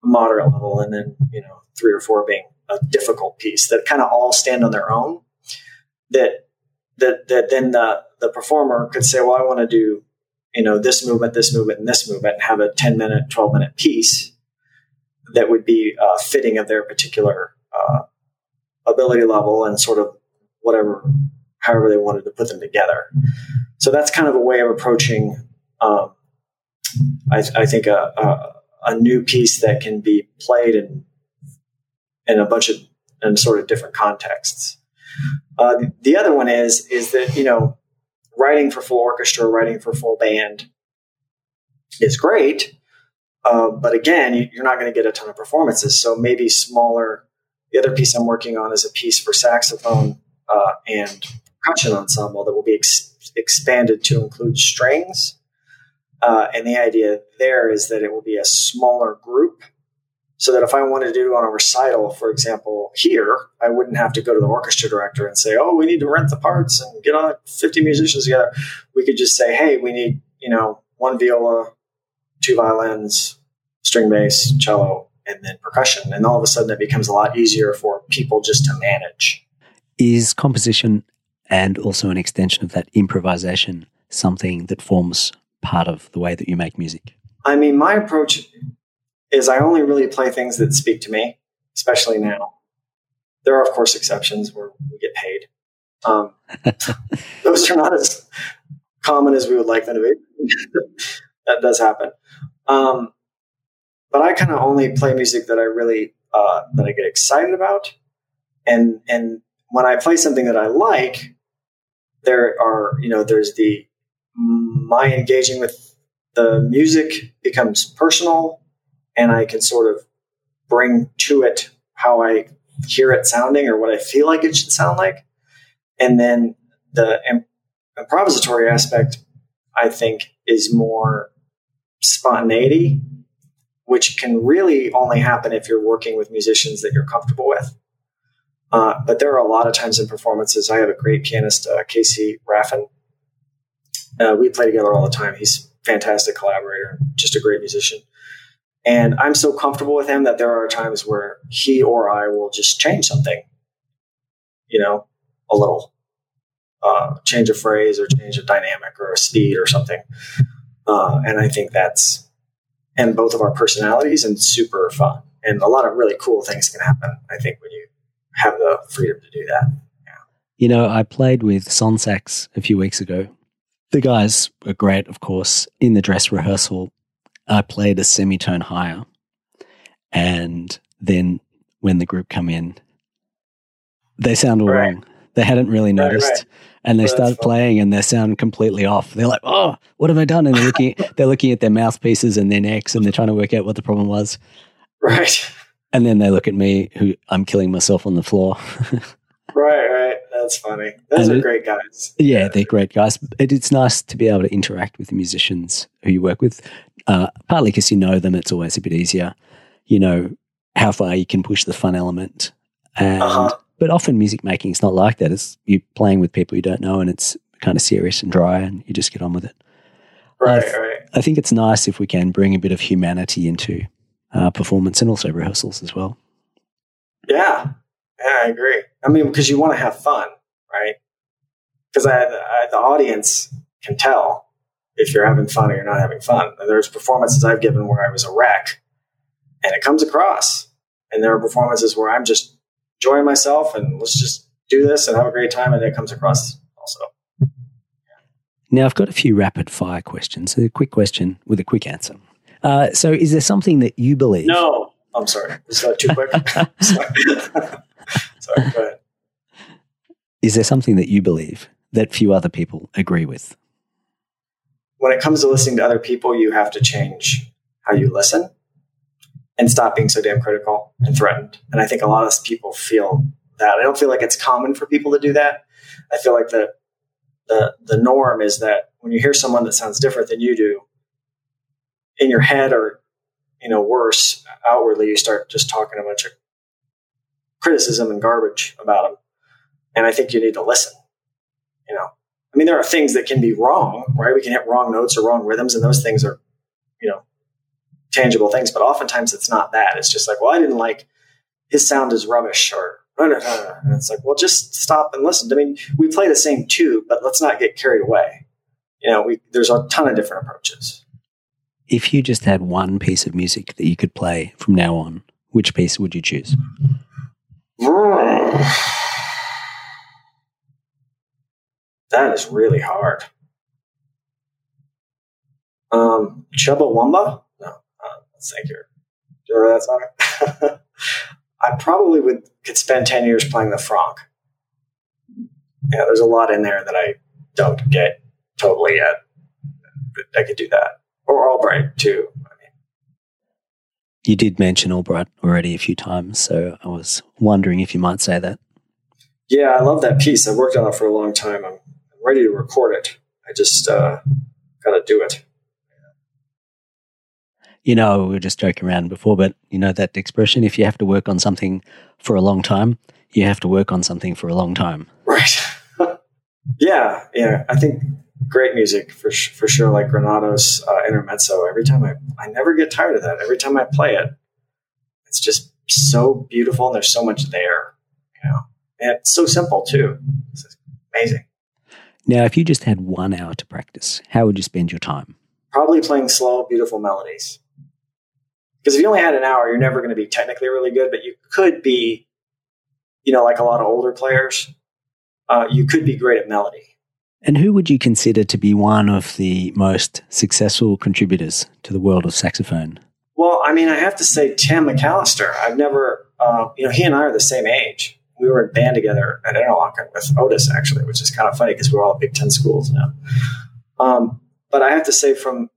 a moderate level and then, you know, three or four being a difficult piece that kind of all stand on their own. That that that then the the performer could say, well, I want to do you know this movement, this movement, and this movement, and have a ten minute, twelve minute piece that would be uh, fitting of their particular uh, ability level and sort of whatever, however they wanted to put them together. So that's kind of a way of approaching. Um, I, I, think a, a, a new piece that can be played in in a bunch of in sort of different contexts. Uh, the other one is is that you know writing for full orchestra, writing for full band is great, uh, but again, you're not going to get a ton of performances. So maybe smaller. The other piece I'm working on is a piece for saxophone uh, and percussion ensemble that will be ex- expanded to include strings. Uh, and the idea there is that it will be a smaller group so that if I wanted to do on a recital, for example, here, I wouldn't have to go to the orchestra director and say, "Oh, we need to rent the parts and get on 50 musicians together." We could just say, "Hey, we need, you know, one viola, two violins, string bass, cello, and then percussion." And all of a sudden it becomes a lot easier for people just to manage. Is composition and also an extension of that improvisation something that forms part of the way that you make music? I mean, my approach is I only really play things that speak to me, especially now. There are, of course, exceptions where we get paid. Um, those are not as common as we would like them to be. that does happen. Um, but I kind of only play music that I really uh, that I get excited about, and and when I play something that I like, there are you know there's the my engaging with the music becomes personal and I can sort of bring to it how I hear it sounding or what I feel like it should sound like. And then the improvisatory aspect, I think, is more spontaneity, which can really only happen if you're working with musicians that you're comfortable with. Uh, but there are a lot of times in performances. I have a great pianist, uh, Casey Rafn. Uh, we play together all the time. He's fantastic collaborator, just a great musician. And I'm so comfortable with him that there are times where he or I will just change something, you know, a little, uh, change a phrase or change a dynamic or a speed or something. Uh, and I think that's, and both of our personalities and super fun. And a lot of really cool things can happen, I think, when you have the freedom to do that. Yeah. You know, I played with Sonsax a few weeks ago. The guys were great, of course. In the dress rehearsal, I played a semitone higher. And then when the group come in, they sound all right. wrong. They hadn't really noticed. Right, right. And they well, start playing and they sound completely off. They're like, oh, what have I done? And they're looking, they're looking at their mouthpieces and their necks and they're trying to work out what the problem was. Right. And then they look at me, who I'm killing myself on the floor. right, right. That's funny. Those and are it, great guys. Yeah, they're great guys. It, it's nice to be able to interact with the musicians who you work with. Uh, partly because you know them, it's always a bit easier. You know how far you can push the fun element. And, uh-huh. But often music making is not like that. It's you playing with people you don't know and it's kind of serious and dry and you just get on with it. Right, I, right. I think it's nice if we can bring a bit of humanity into uh, performance and also rehearsals as well. Yeah, yeah, I agree. I mean, because you want to have fun, right? Because I, I, the audience can tell if you're having fun or you're not having fun. There's performances I've given where I was a wreck, and it comes across. And there are performances where I'm just enjoying myself and let's just do this and have a great time, and it comes across also. Now, I've got a few rapid fire questions. A quick question with a quick answer. Uh, so, is there something that you believe? No, I'm sorry. Is that too quick? sorry. sorry, go ahead. Is there something that you believe that few other people agree with? When it comes to listening to other people, you have to change how you listen and stop being so damn critical and threatened. And I think a lot of people feel that. I don't feel like it's common for people to do that. I feel like the the the norm is that when you hear someone that sounds different than you do, in your head or you know worse outwardly you start just talking a bunch of criticism and garbage about them and i think you need to listen you know. I mean there are things that can be wrong right? We can hit wrong notes or wrong rhythms and those things are you know tangible things but oftentimes it's not that. It's just like well i didn't like his sound is rubbish or and it's like well just stop and listen. I mean we play the same tune but let's not get carried away. You know we, there's a ton of different approaches if you just had one piece of music that you could play from now on, which piece would you choose? That is really hard. Um, Chumbawamba? No, uh, let's think here. Do you remember that song? I probably would could spend ten years playing the Franck. Yeah, there's a lot in there that I don't get totally yet. But I could do that or Albright too. You did mention Albright already a few times, so I was wondering if you might say that. Yeah, I love that piece. I've worked on it for a long time. I'm ready to record it. I just uh, got to do it. You know, we were just joking around before, but you know that expression: if you have to work on something for a long time, you have to work on something for a long time. Right. yeah, yeah. I think great music for for sure, like Granados uh, Intermezzo. Every time I, I never get tired of that. Every time I play it, it's just so beautiful, and there's so much there, you know. And it's so simple too. It's amazing. Now, if you just had one hour to practice, how would you spend your time? Probably playing slow, beautiful melodies. Because if you only had an hour, you're never going to be technically really good, but you could be, you know, like a lot of older players, uh, you could be great at melody and who would you consider to be one of the most successful contributors to the world of saxophone? Well, I mean, I have to say Tim McAllister. I've never, uh, you know, he and I are the same age. We were in band together at Interlochen with Otis, actually, which is kind of funny because we're all at Big Ten schools now. Um, but I have to say, from,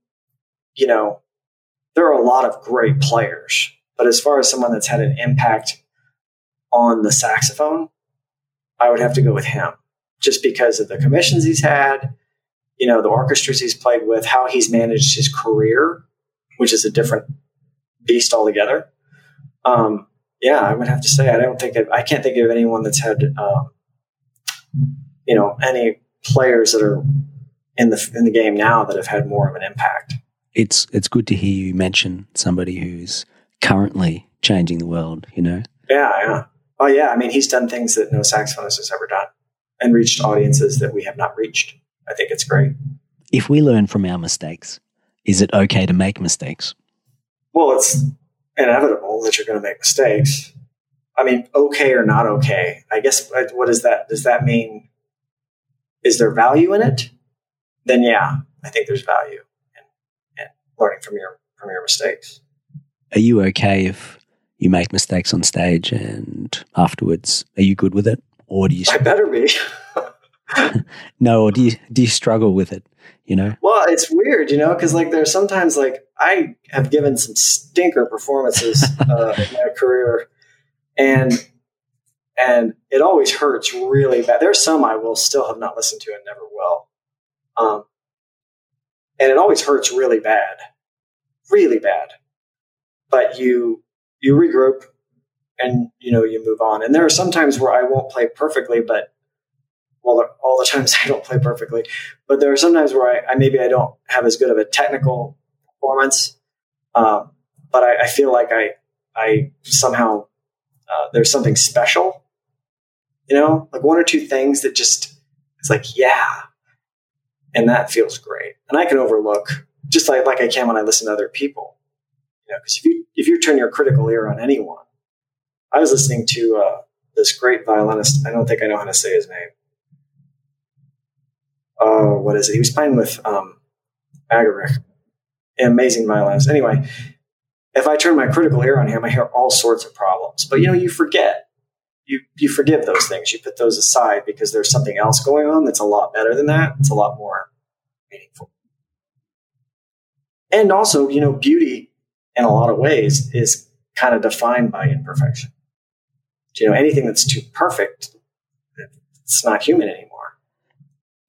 you know, there are a lot of great players. But as far as someone that's had an impact on the saxophone, I would have to go with him just because of the commissions he's had, you know, the orchestras he's played with, how he's managed his career, which is a different beast altogether. Um, yeah, I would have to say I don't think I can't think of anyone that's had, um, you know, any players that are in the in the game now that have had more of an impact. It's it's good to hear you mention somebody who's currently changing the world. You know. Yeah, yeah. Oh, yeah. I mean, he's done things that no saxophonist has ever done, and reached audiences that we have not reached. I think it's great. If we learn from our mistakes, is it okay to make mistakes? Well, it's inevitable that you're going to make mistakes. I mean, okay or not okay. I guess what does that does that mean? Is there value in it? Then yeah, I think there's value in, in learning from your from your mistakes. Are you okay if you make mistakes on stage and afterwards are you good with it or do you I better be. no, or do you do you struggle with it? You know. Well, it's weird, you know, because like there's sometimes like I have given some stinker performances uh, in my career, and and it always hurts really bad. There's some I will still have not listened to and never will, um, and it always hurts really bad, really bad. But you you regroup and you know you move on. And there are some times where I won't play perfectly, but well, all the times I don't play perfectly, but there are some times where I, I maybe I don't have as good of a technical performance, um, but I, I, feel like I I somehow uh, there's something special, you know, like one or two things that just it's like yeah, and that feels great, and I can overlook just like like I can when I listen to other people, you know, because if you if you turn your critical ear on anyone, I was listening to uh, this great violinist. I don't think I know how to say his name. Oh, what is it? He was playing with um, Argerich, amazing violinist. Anyway, if I turn my critical ear on him, I hear all sorts of problems. But you know, you forget. You you forgive those things. You put those aside because there's something else going on that's a lot better than that. It's a lot more meaningful. And also, you know, beauty in a lot of ways is kind of defined by imperfection you know, anything that's too perfect, it's not human anymore.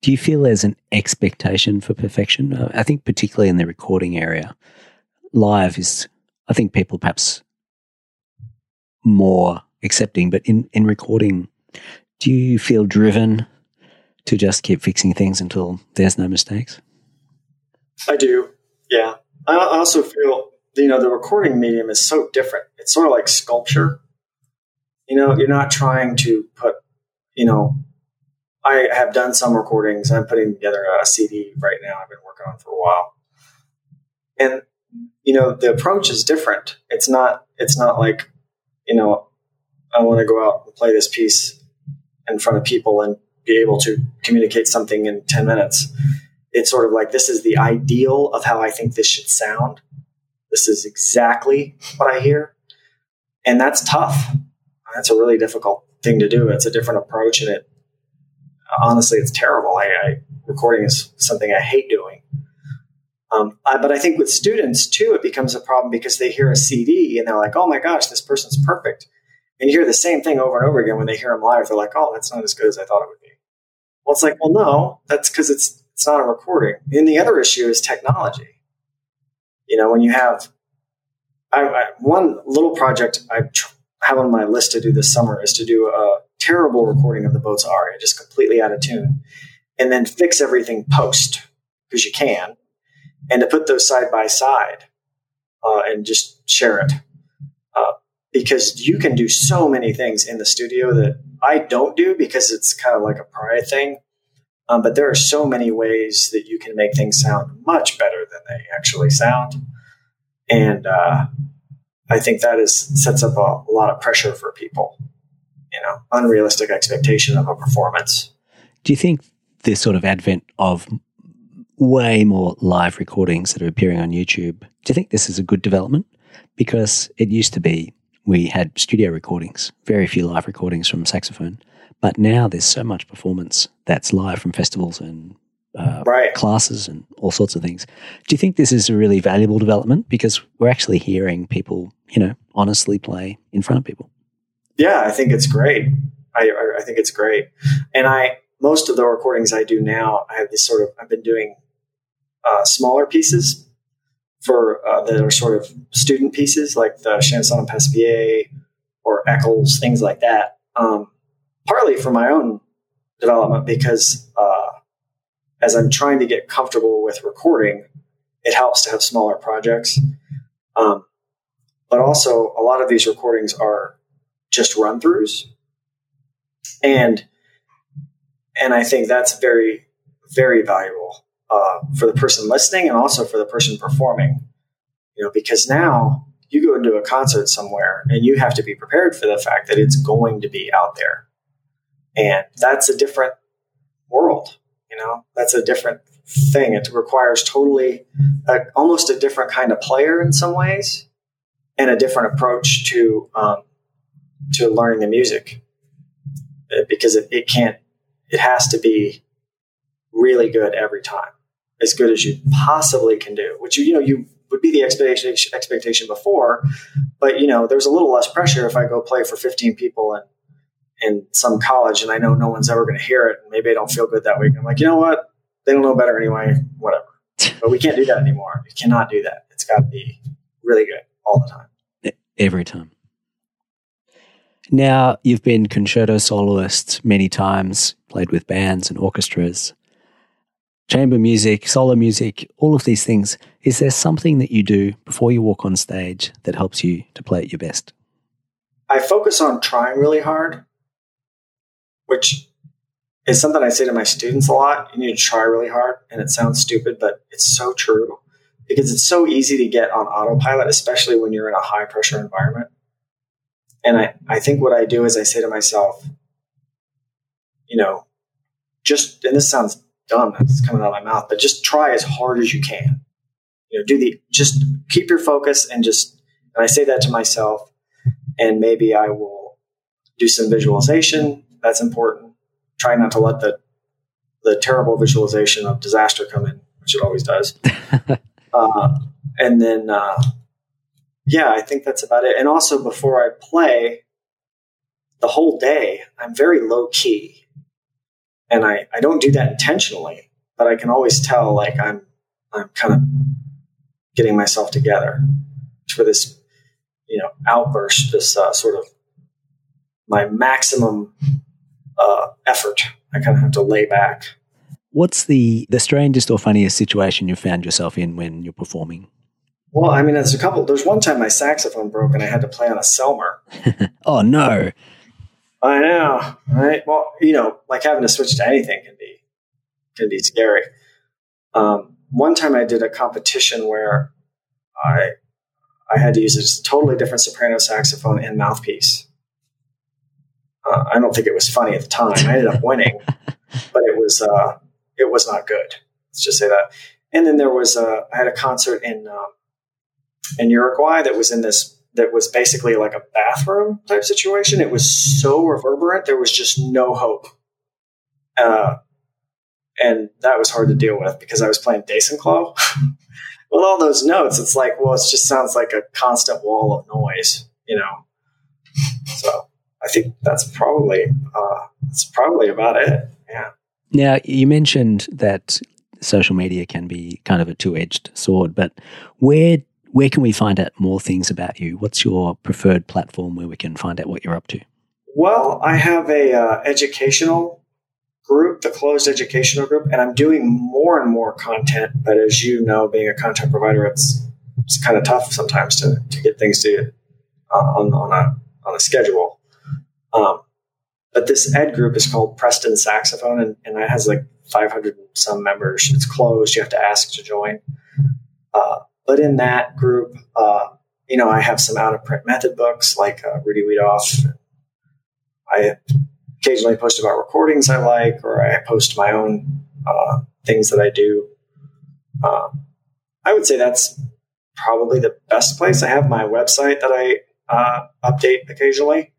Do you feel there's an expectation for perfection? I think, particularly in the recording area, live is, I think people perhaps more accepting, but in, in recording, do you feel driven to just keep fixing things until there's no mistakes? I do, yeah. I also feel, you know, the recording medium is so different. It's sort of like sculpture you know, you're not trying to put, you know, I have done some recordings. I'm putting together a CD right now. I've been working on for a while, and you know, the approach is different. It's not. It's not like, you know, I want to go out and play this piece in front of people and be able to communicate something in 10 minutes. It's sort of like this is the ideal of how I think this should sound. This is exactly what I hear. And that's tough that's a really difficult thing to do. It's a different approach, and it honestly, it's terrible. I, I recording is something I hate doing. Um, I, but I think with students too, it becomes a problem because they hear a CD and they're like, "Oh my gosh, this person's perfect," and you hear the same thing over and over again when they hear them live. They're like, "Oh, that's not as good as I thought it would be." Well, it's like, well, no, that's because it's it's not a recording. And the other issue is technology. You know, when you have I, I, one little project I tr- have on my list to do this summer is to do a terrible recording of the Bozza Aria, just completely out of tune, and then fix everything post because you can, and to put those side by side uh, and just share it. Uh, because you can do so many things in the studio that I don't do because it's kind of like a pride thing. Um, but there are so many ways that you can make things sound much better than they actually sound. And uh, I think that is sets up a, a lot of pressure for people. You know, unrealistic expectation of a performance. Do you think this sort of advent of way more live recordings that are appearing on YouTube, do you think this is a good development? Because it used to be we had studio recordings, very few live recordings from saxophone. But now there's so much performance that's live from festivals and uh, right. classes and all sorts of things. Do you think this is a really valuable development because we're actually hearing people, you know, honestly play in front of people? Yeah, I think it's great. I, I think it's great, and I most of the recordings I do now, I have this sort of I've been doing uh, smaller pieces for uh, that are sort of student pieces like the chanson and Passepied or Eccles, things like that. Um, partly for my own development because uh, as I'm trying to get comfortable with recording, it helps to have smaller projects. Um, but also, a lot of these recordings are just run throughs, and and I think that's very very valuable uh, for the person listening and also for the person performing. You know, because now you go into a concert somewhere and you have to be prepared for the fact that it's going to be out there, and that's a different world. You know, that's a different thing. It requires totally, uh, almost a different kind of player in some ways, and a different approach to um, to learning the music uh, because it, it can't. It has to be really good every time, as good as you possibly can do. Which you you know you would be the expectation expectation before, but you know there's a little less pressure if I go play for 15 people and in some college and I know no one's ever going to hear it and maybe I don't feel good that week. I'm like, you know what? They don't know better anyway. Whatever. But we can't do that anymore. We cannot do that. It's got to be really good all the time. Every time. Now, you've been concerto soloist many times, played with bands and orchestras, chamber music, solo music, all of these things. Is there something that you do before you walk on stage that helps you to play at your best? I focus on trying really hard which is something I say to my students a lot. You need to try really hard, and it sounds stupid, but it's so true because it's so easy to get on autopilot, especially when you're in a high pressure environment. And I, I think what I do is I say to myself, you know, just, and this sounds dumb, it's coming out of my mouth, but just try as hard as you can. You know, do the, just keep your focus and just, and I say that to myself, and maybe I will do some visualization that's important. Try not to let the the terrible visualization of disaster come in, which it always does. uh, and then, uh, yeah, I think that's about it. And also, before I play, the whole day, I'm very low key, and I I don't do that intentionally, but I can always tell like I'm I'm kind of getting myself together for this you know outburst, this uh, sort of my maximum uh, effort. I kind of have to lay back. What's the the strangest or funniest situation you found yourself in when you're performing? Well, I mean, there's a couple. There's one time my saxophone broke and I had to play on a Selmer. oh no! I know, right? Well, you know, like having to switch to anything can be can be scary. Um, one time I did a competition where I I had to use a totally different soprano saxophone and mouthpiece, uh, I don't think it was funny at the time. I ended up winning, but it was uh, it was not good. Let's just say that. And then there was a, I had a concert in um, in Uruguay that was in this that was basically like a bathroom type situation. It was so reverberant, there was just no hope. Uh, and that was hard to deal with because I was playing Desenclos. with all those notes, it's like, well, it just sounds like a constant wall of noise, you know. So I think that's probably uh, that's probably about it. Yeah. Now you mentioned that social media can be kind of a two-edged sword, but where where can we find out more things about you? What's your preferred platform where we can find out what you're up to? Well, I have a uh, educational group, the closed educational group, and I'm doing more and more content. But as you know, being a content provider, it's it's kind of tough sometimes to, to get things to uh, on on a on a schedule. Um, but this ed group is called Preston Saxophone, and, and it has like 500 some members. It's closed; you have to ask to join. Uh, but in that group, uh, you know, I have some out of print method books like uh, Rudy Wiedoeft. I occasionally post about recordings I like, or I post my own uh, things that I do. Uh, I would say that's probably the best place. I have my website that I uh, update occasionally.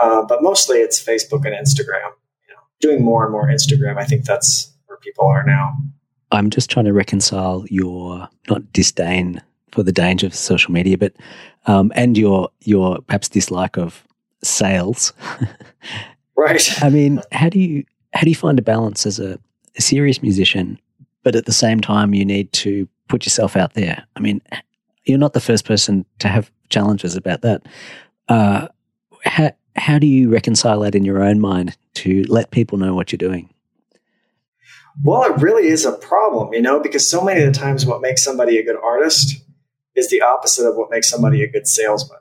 Uh, but mostly it's Facebook and Instagram. You know, doing more and more Instagram. I think that's where people are now. I'm just trying to reconcile your not disdain for the danger of social media, but um, and your your perhaps dislike of sales. right. I mean, how do you how do you find a balance as a, a serious musician, but at the same time you need to put yourself out there? I mean, you're not the first person to have challenges about that. Uh, how, how do you reconcile that in your own mind to let people know what you're doing? Well, it really is a problem, you know, because so many of the times what makes somebody a good artist is the opposite of what makes somebody a good salesman.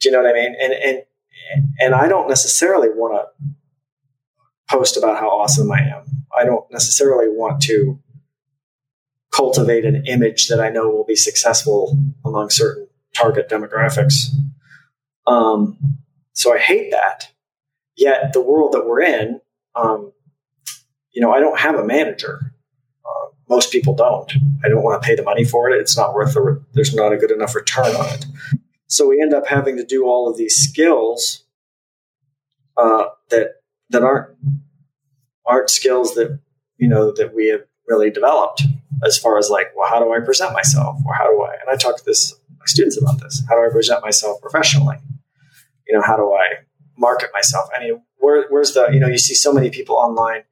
Do you know what I mean? And and and I don't necessarily want to post about how awesome I am. I don't necessarily want to cultivate an image that I know will be successful among certain target demographics. Um, so I hate that. Yet the world that we're in, um, you know, I don't have a manager. Uh, most people don't. I don't want to pay the money for it. It's not worth the. Re- there's not a good enough return on it. So we end up having to do all of these skills uh, that that aren't aren't skills that you know that we have really developed as far as like, well, how do I present myself, or how do I? And I talk to this my students about this. How do I present myself professionally? You know, how do I market myself? I mean, where, where's the you know you see so many people online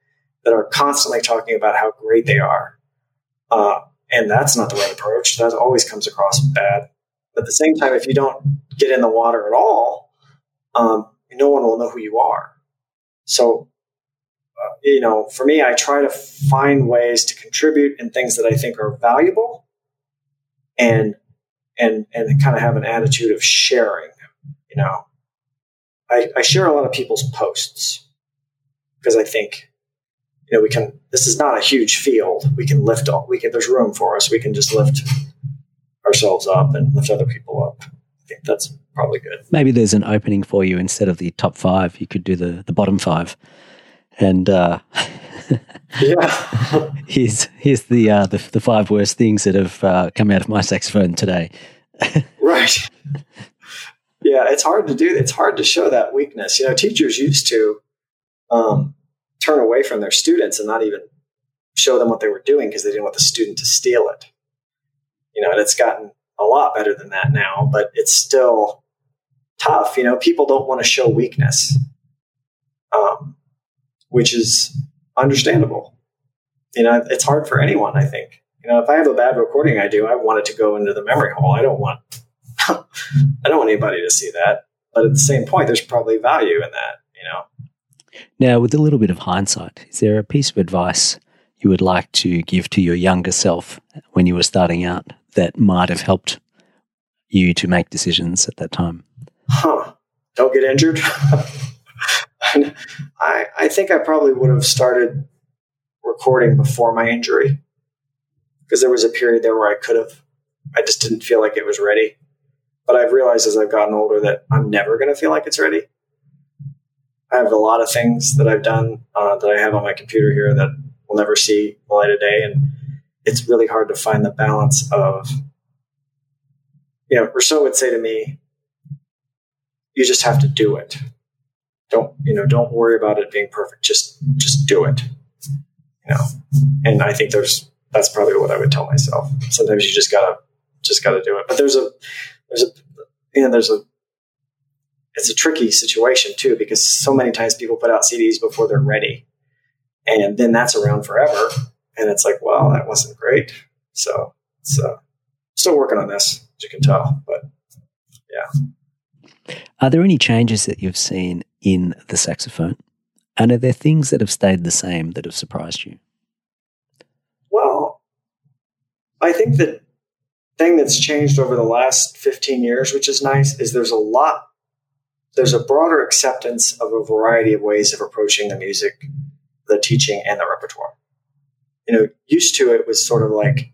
that are constantly talking about how great they are, uh, and that's not the right approach. That always comes across bad. But at the same time, if you don't get in the water at all, um, no one will know who you are. So you know, for me, I try to find ways to contribute in things that I think are valuable and and and kind of have an attitude of sharing, you know. I, I share a lot of people's posts because I think, you know, we can this is not a huge field. We can lift all we can there's room for us. We can just lift ourselves up and lift other people up. I think that's probably good. Maybe there's an opening for you instead of the top five, you could do the, the bottom five and uh, yeah, here's here's the, uh, the, the five worst things that have uh, come out of my saxophone today. right. Yeah, it's hard to do. It's hard to show that weakness. You know, teachers used to um, turn away from their students and not even show them what they were doing because they didn't want the student to steal it. You know, and it's gotten a lot better than that now, but it's still tough. You know, people don't want to show weakness. Um, which is understandable. You know, it's hard for anyone, I think. You know, if I have a bad recording I do, I want it to go into the memory hole. I don't want I don't want anybody to see that. But at the same point, there's probably value in that, you know. Now, with a little bit of hindsight, is there a piece of advice you would like to give to your younger self when you were starting out that might have helped you to make decisions at that time? Huh. Don't get injured. I, I think I probably would have started recording before my injury because there was a period there where I could have. I just didn't feel like it was ready. But I've realized as I've gotten older that I'm never going to feel like it's ready. I have a lot of things that I've done uh, that I have on my computer here that will never see the light of day. And it's really hard to find the balance of, you know, Rousseau would say to me, you just have to do it. Don't you know don't worry about it being perfect. Just just do it. You know? And i think there's that's probably what i would tell myself. Sometimes you just gotta just gotta do it. But there's a there's a you know there's a it's a tricky situation too because so many times people put out cds before they're ready and then that's around forever and it's like well that wasn't great so uh, still working on this as you can tell but yeah are there any changes that you've seen in the saxophone? And are there things that have stayed the same that have surprised you? Well, I think the thing that's changed over the last 15 years, which is nice, is there's a lot, there's a broader acceptance of a variety of ways of approaching the music, the teaching, and the repertoire. You know, used to it was sort of like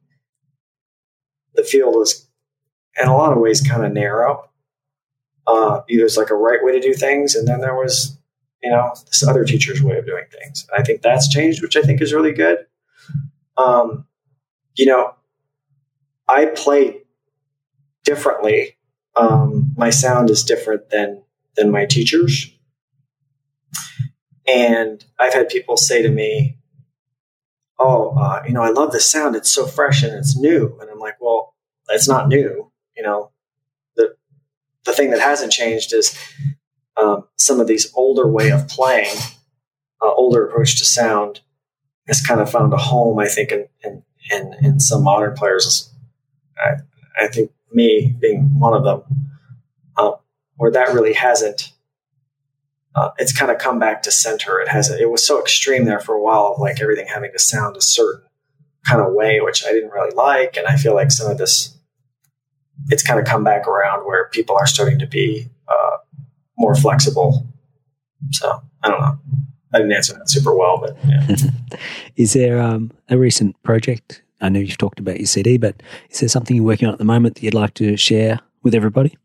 the field was, in a lot of ways, kind of narrow uh, was like a right way to do things, and then there was, you know, this other teacher's way of doing things. I think that's changed, which I think is really good. Um, you know, I play differently. Um, my sound is different than than my teachers, and I've had people say to me, "Oh, uh, you know, I love the sound. It's so fresh and it's new." And I'm like, "Well, it's not new. You know, the the thing that hasn't changed is um, some of these older way of playing, uh, older approach to sound has kind of found a home, I think, in, in, in, in some modern players. I, I, think me being one of them, uh, where that really hasn't uh, it's kind of come back to center. It has it was so extreme there for a while like everything having to sound a certain kind of way, which I didn't really like, and I feel like some of this it's kind of come back around where people are starting to be uh, more flexible. So I don't know. I didn't answer that super well, but yeah. is there um, a recent project? I know you've talked about your CD, but is there something you're working on at the moment that you'd like to share with everybody?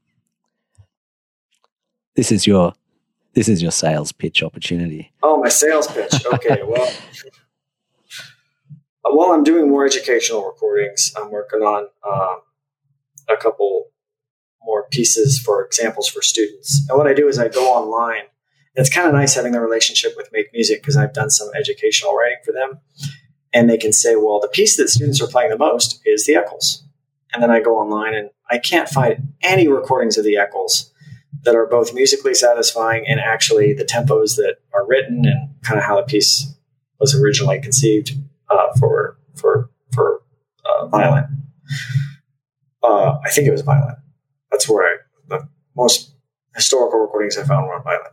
This is your this is your sales pitch opportunity. Oh, my sales pitch. Okay, well, while I'm doing more educational recordings, I'm working on um, a couple more pieces for examples for students. And what I do is I go online. it's kind of nice having the relationship with MakeMusic because I've done some educational writing for them. And they can say, well, the piece that students are playing the most is the Eccles. And then I go online and I can't find any recordings of the Eccles that are both musically satisfying and actually the tempos that are written and kind of how the piece was originally conceived uh, for for for uh, violin. Uh, I think it was violin. That's where I, the most historical recordings I found were on violin.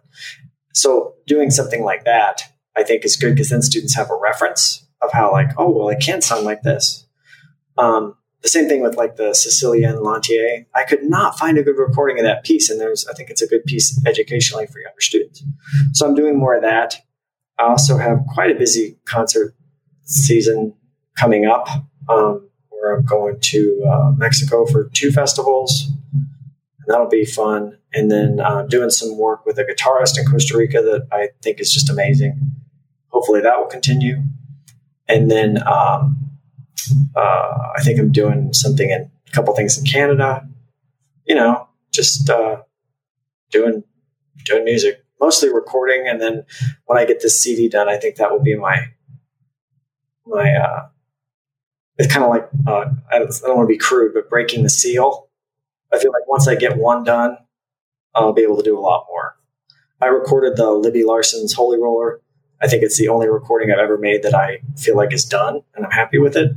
So doing something like that, I think is good because then students have a reference of how like, oh well, it can't sound like this. Um, the same thing with like the Sicilienne Lantier. I could not find a good recording of that piece, and there's I think it's a good piece educationally for younger students. So I'm doing more of that. I also have quite a busy concert season coming up, um, where I'm going to uh, Mexico for two festivals, and that'll be fun. And then uh, doing some work with a guitarist in Costa Rica that I think is just amazing. Hopefully that will continue. And then um, uh, I think I'm doing something in a couple things in Canada. You know, just uh, doing doing music, mostly recording, and then when I get this CD done, I think that will be my my. Uh, it's kind of like uh, I don't, I don't want to be crude, but breaking the seal. I feel like once I get one done, I'll be able to do a lot more. I recorded the Libby Larsen's Holy Roller I think it's the only recording I've ever made that I feel like is done and I'm happy with it.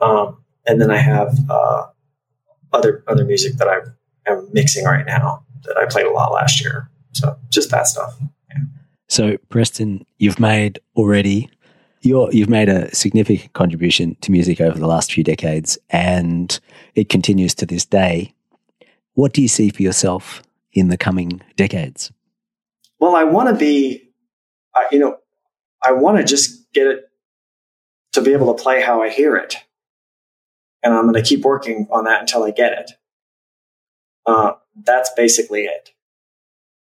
Um, and then I have uh, other other music that I am mixing right now that I played a lot last year. So just that stuff. Yeah. So Preston, you've made already you you've made a significant contribution to music over the last few decades, and it continues to this day. What do you see for yourself in the coming decades? Well, I want to be I, you know, I want to just get it to be able to play how I hear it. And I'm going to keep working on that until I get it. Uh, that's basically it.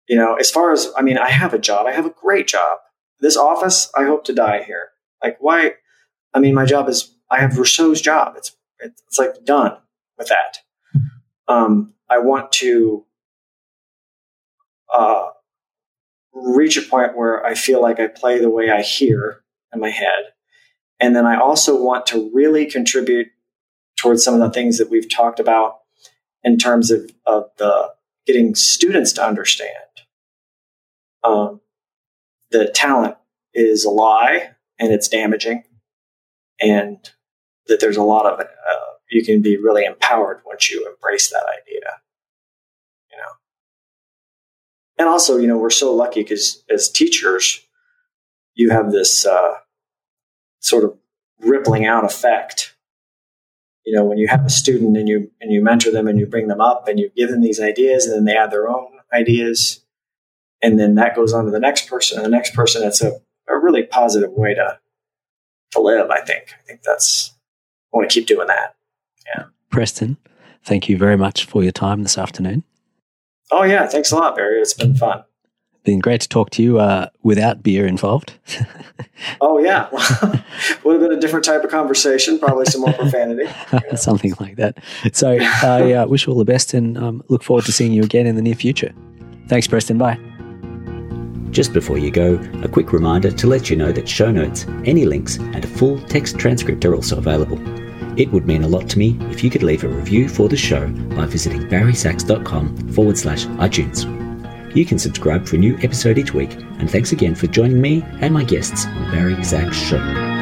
You know, as far as, I mean, I have a job. I have a great job. This office, I hope to die here. Like, why? I mean, my job is, I have Rousseau's job. It's, it's like done with that. Um, I want to, uh, reach a point where I feel like I play the way I hear in my head. And then I also want to really contribute towards some of the things that we've talked about in terms of, of the getting students to understand um, that talent is a lie and it's damaging and that there's a lot of it. Uh, you can be really empowered once you embrace that idea and also, you know, we're so lucky because as teachers, you have this uh, sort of rippling out effect. You know, when you have a student and you and you mentor them and you bring them up and you give them these ideas and then they add their own ideas, and then that goes on to the next person and the next person. It's a, a really positive way to to live. I think. I think that's. I want to keep doing that. Yeah. Preston, thank you very much for your time this afternoon. Oh yeah, thanks a lot, Barry. It's been fun. Been great to talk to you uh, without beer involved. oh yeah, would have been a different type of conversation. Probably some more profanity, something like that. So I uh, wish you all the best and um, look forward to seeing you again in the near future. Thanks, Preston. Bye. Just before you go, a quick reminder to let you know that show notes, any links, and a full text transcript are also available. It would mean a lot to me if you could leave a review for the show by visiting barrysachs.com forward slash iTunes. You can subscribe for a new episode each week, and thanks again for joining me and my guests on Barry Sachs Show.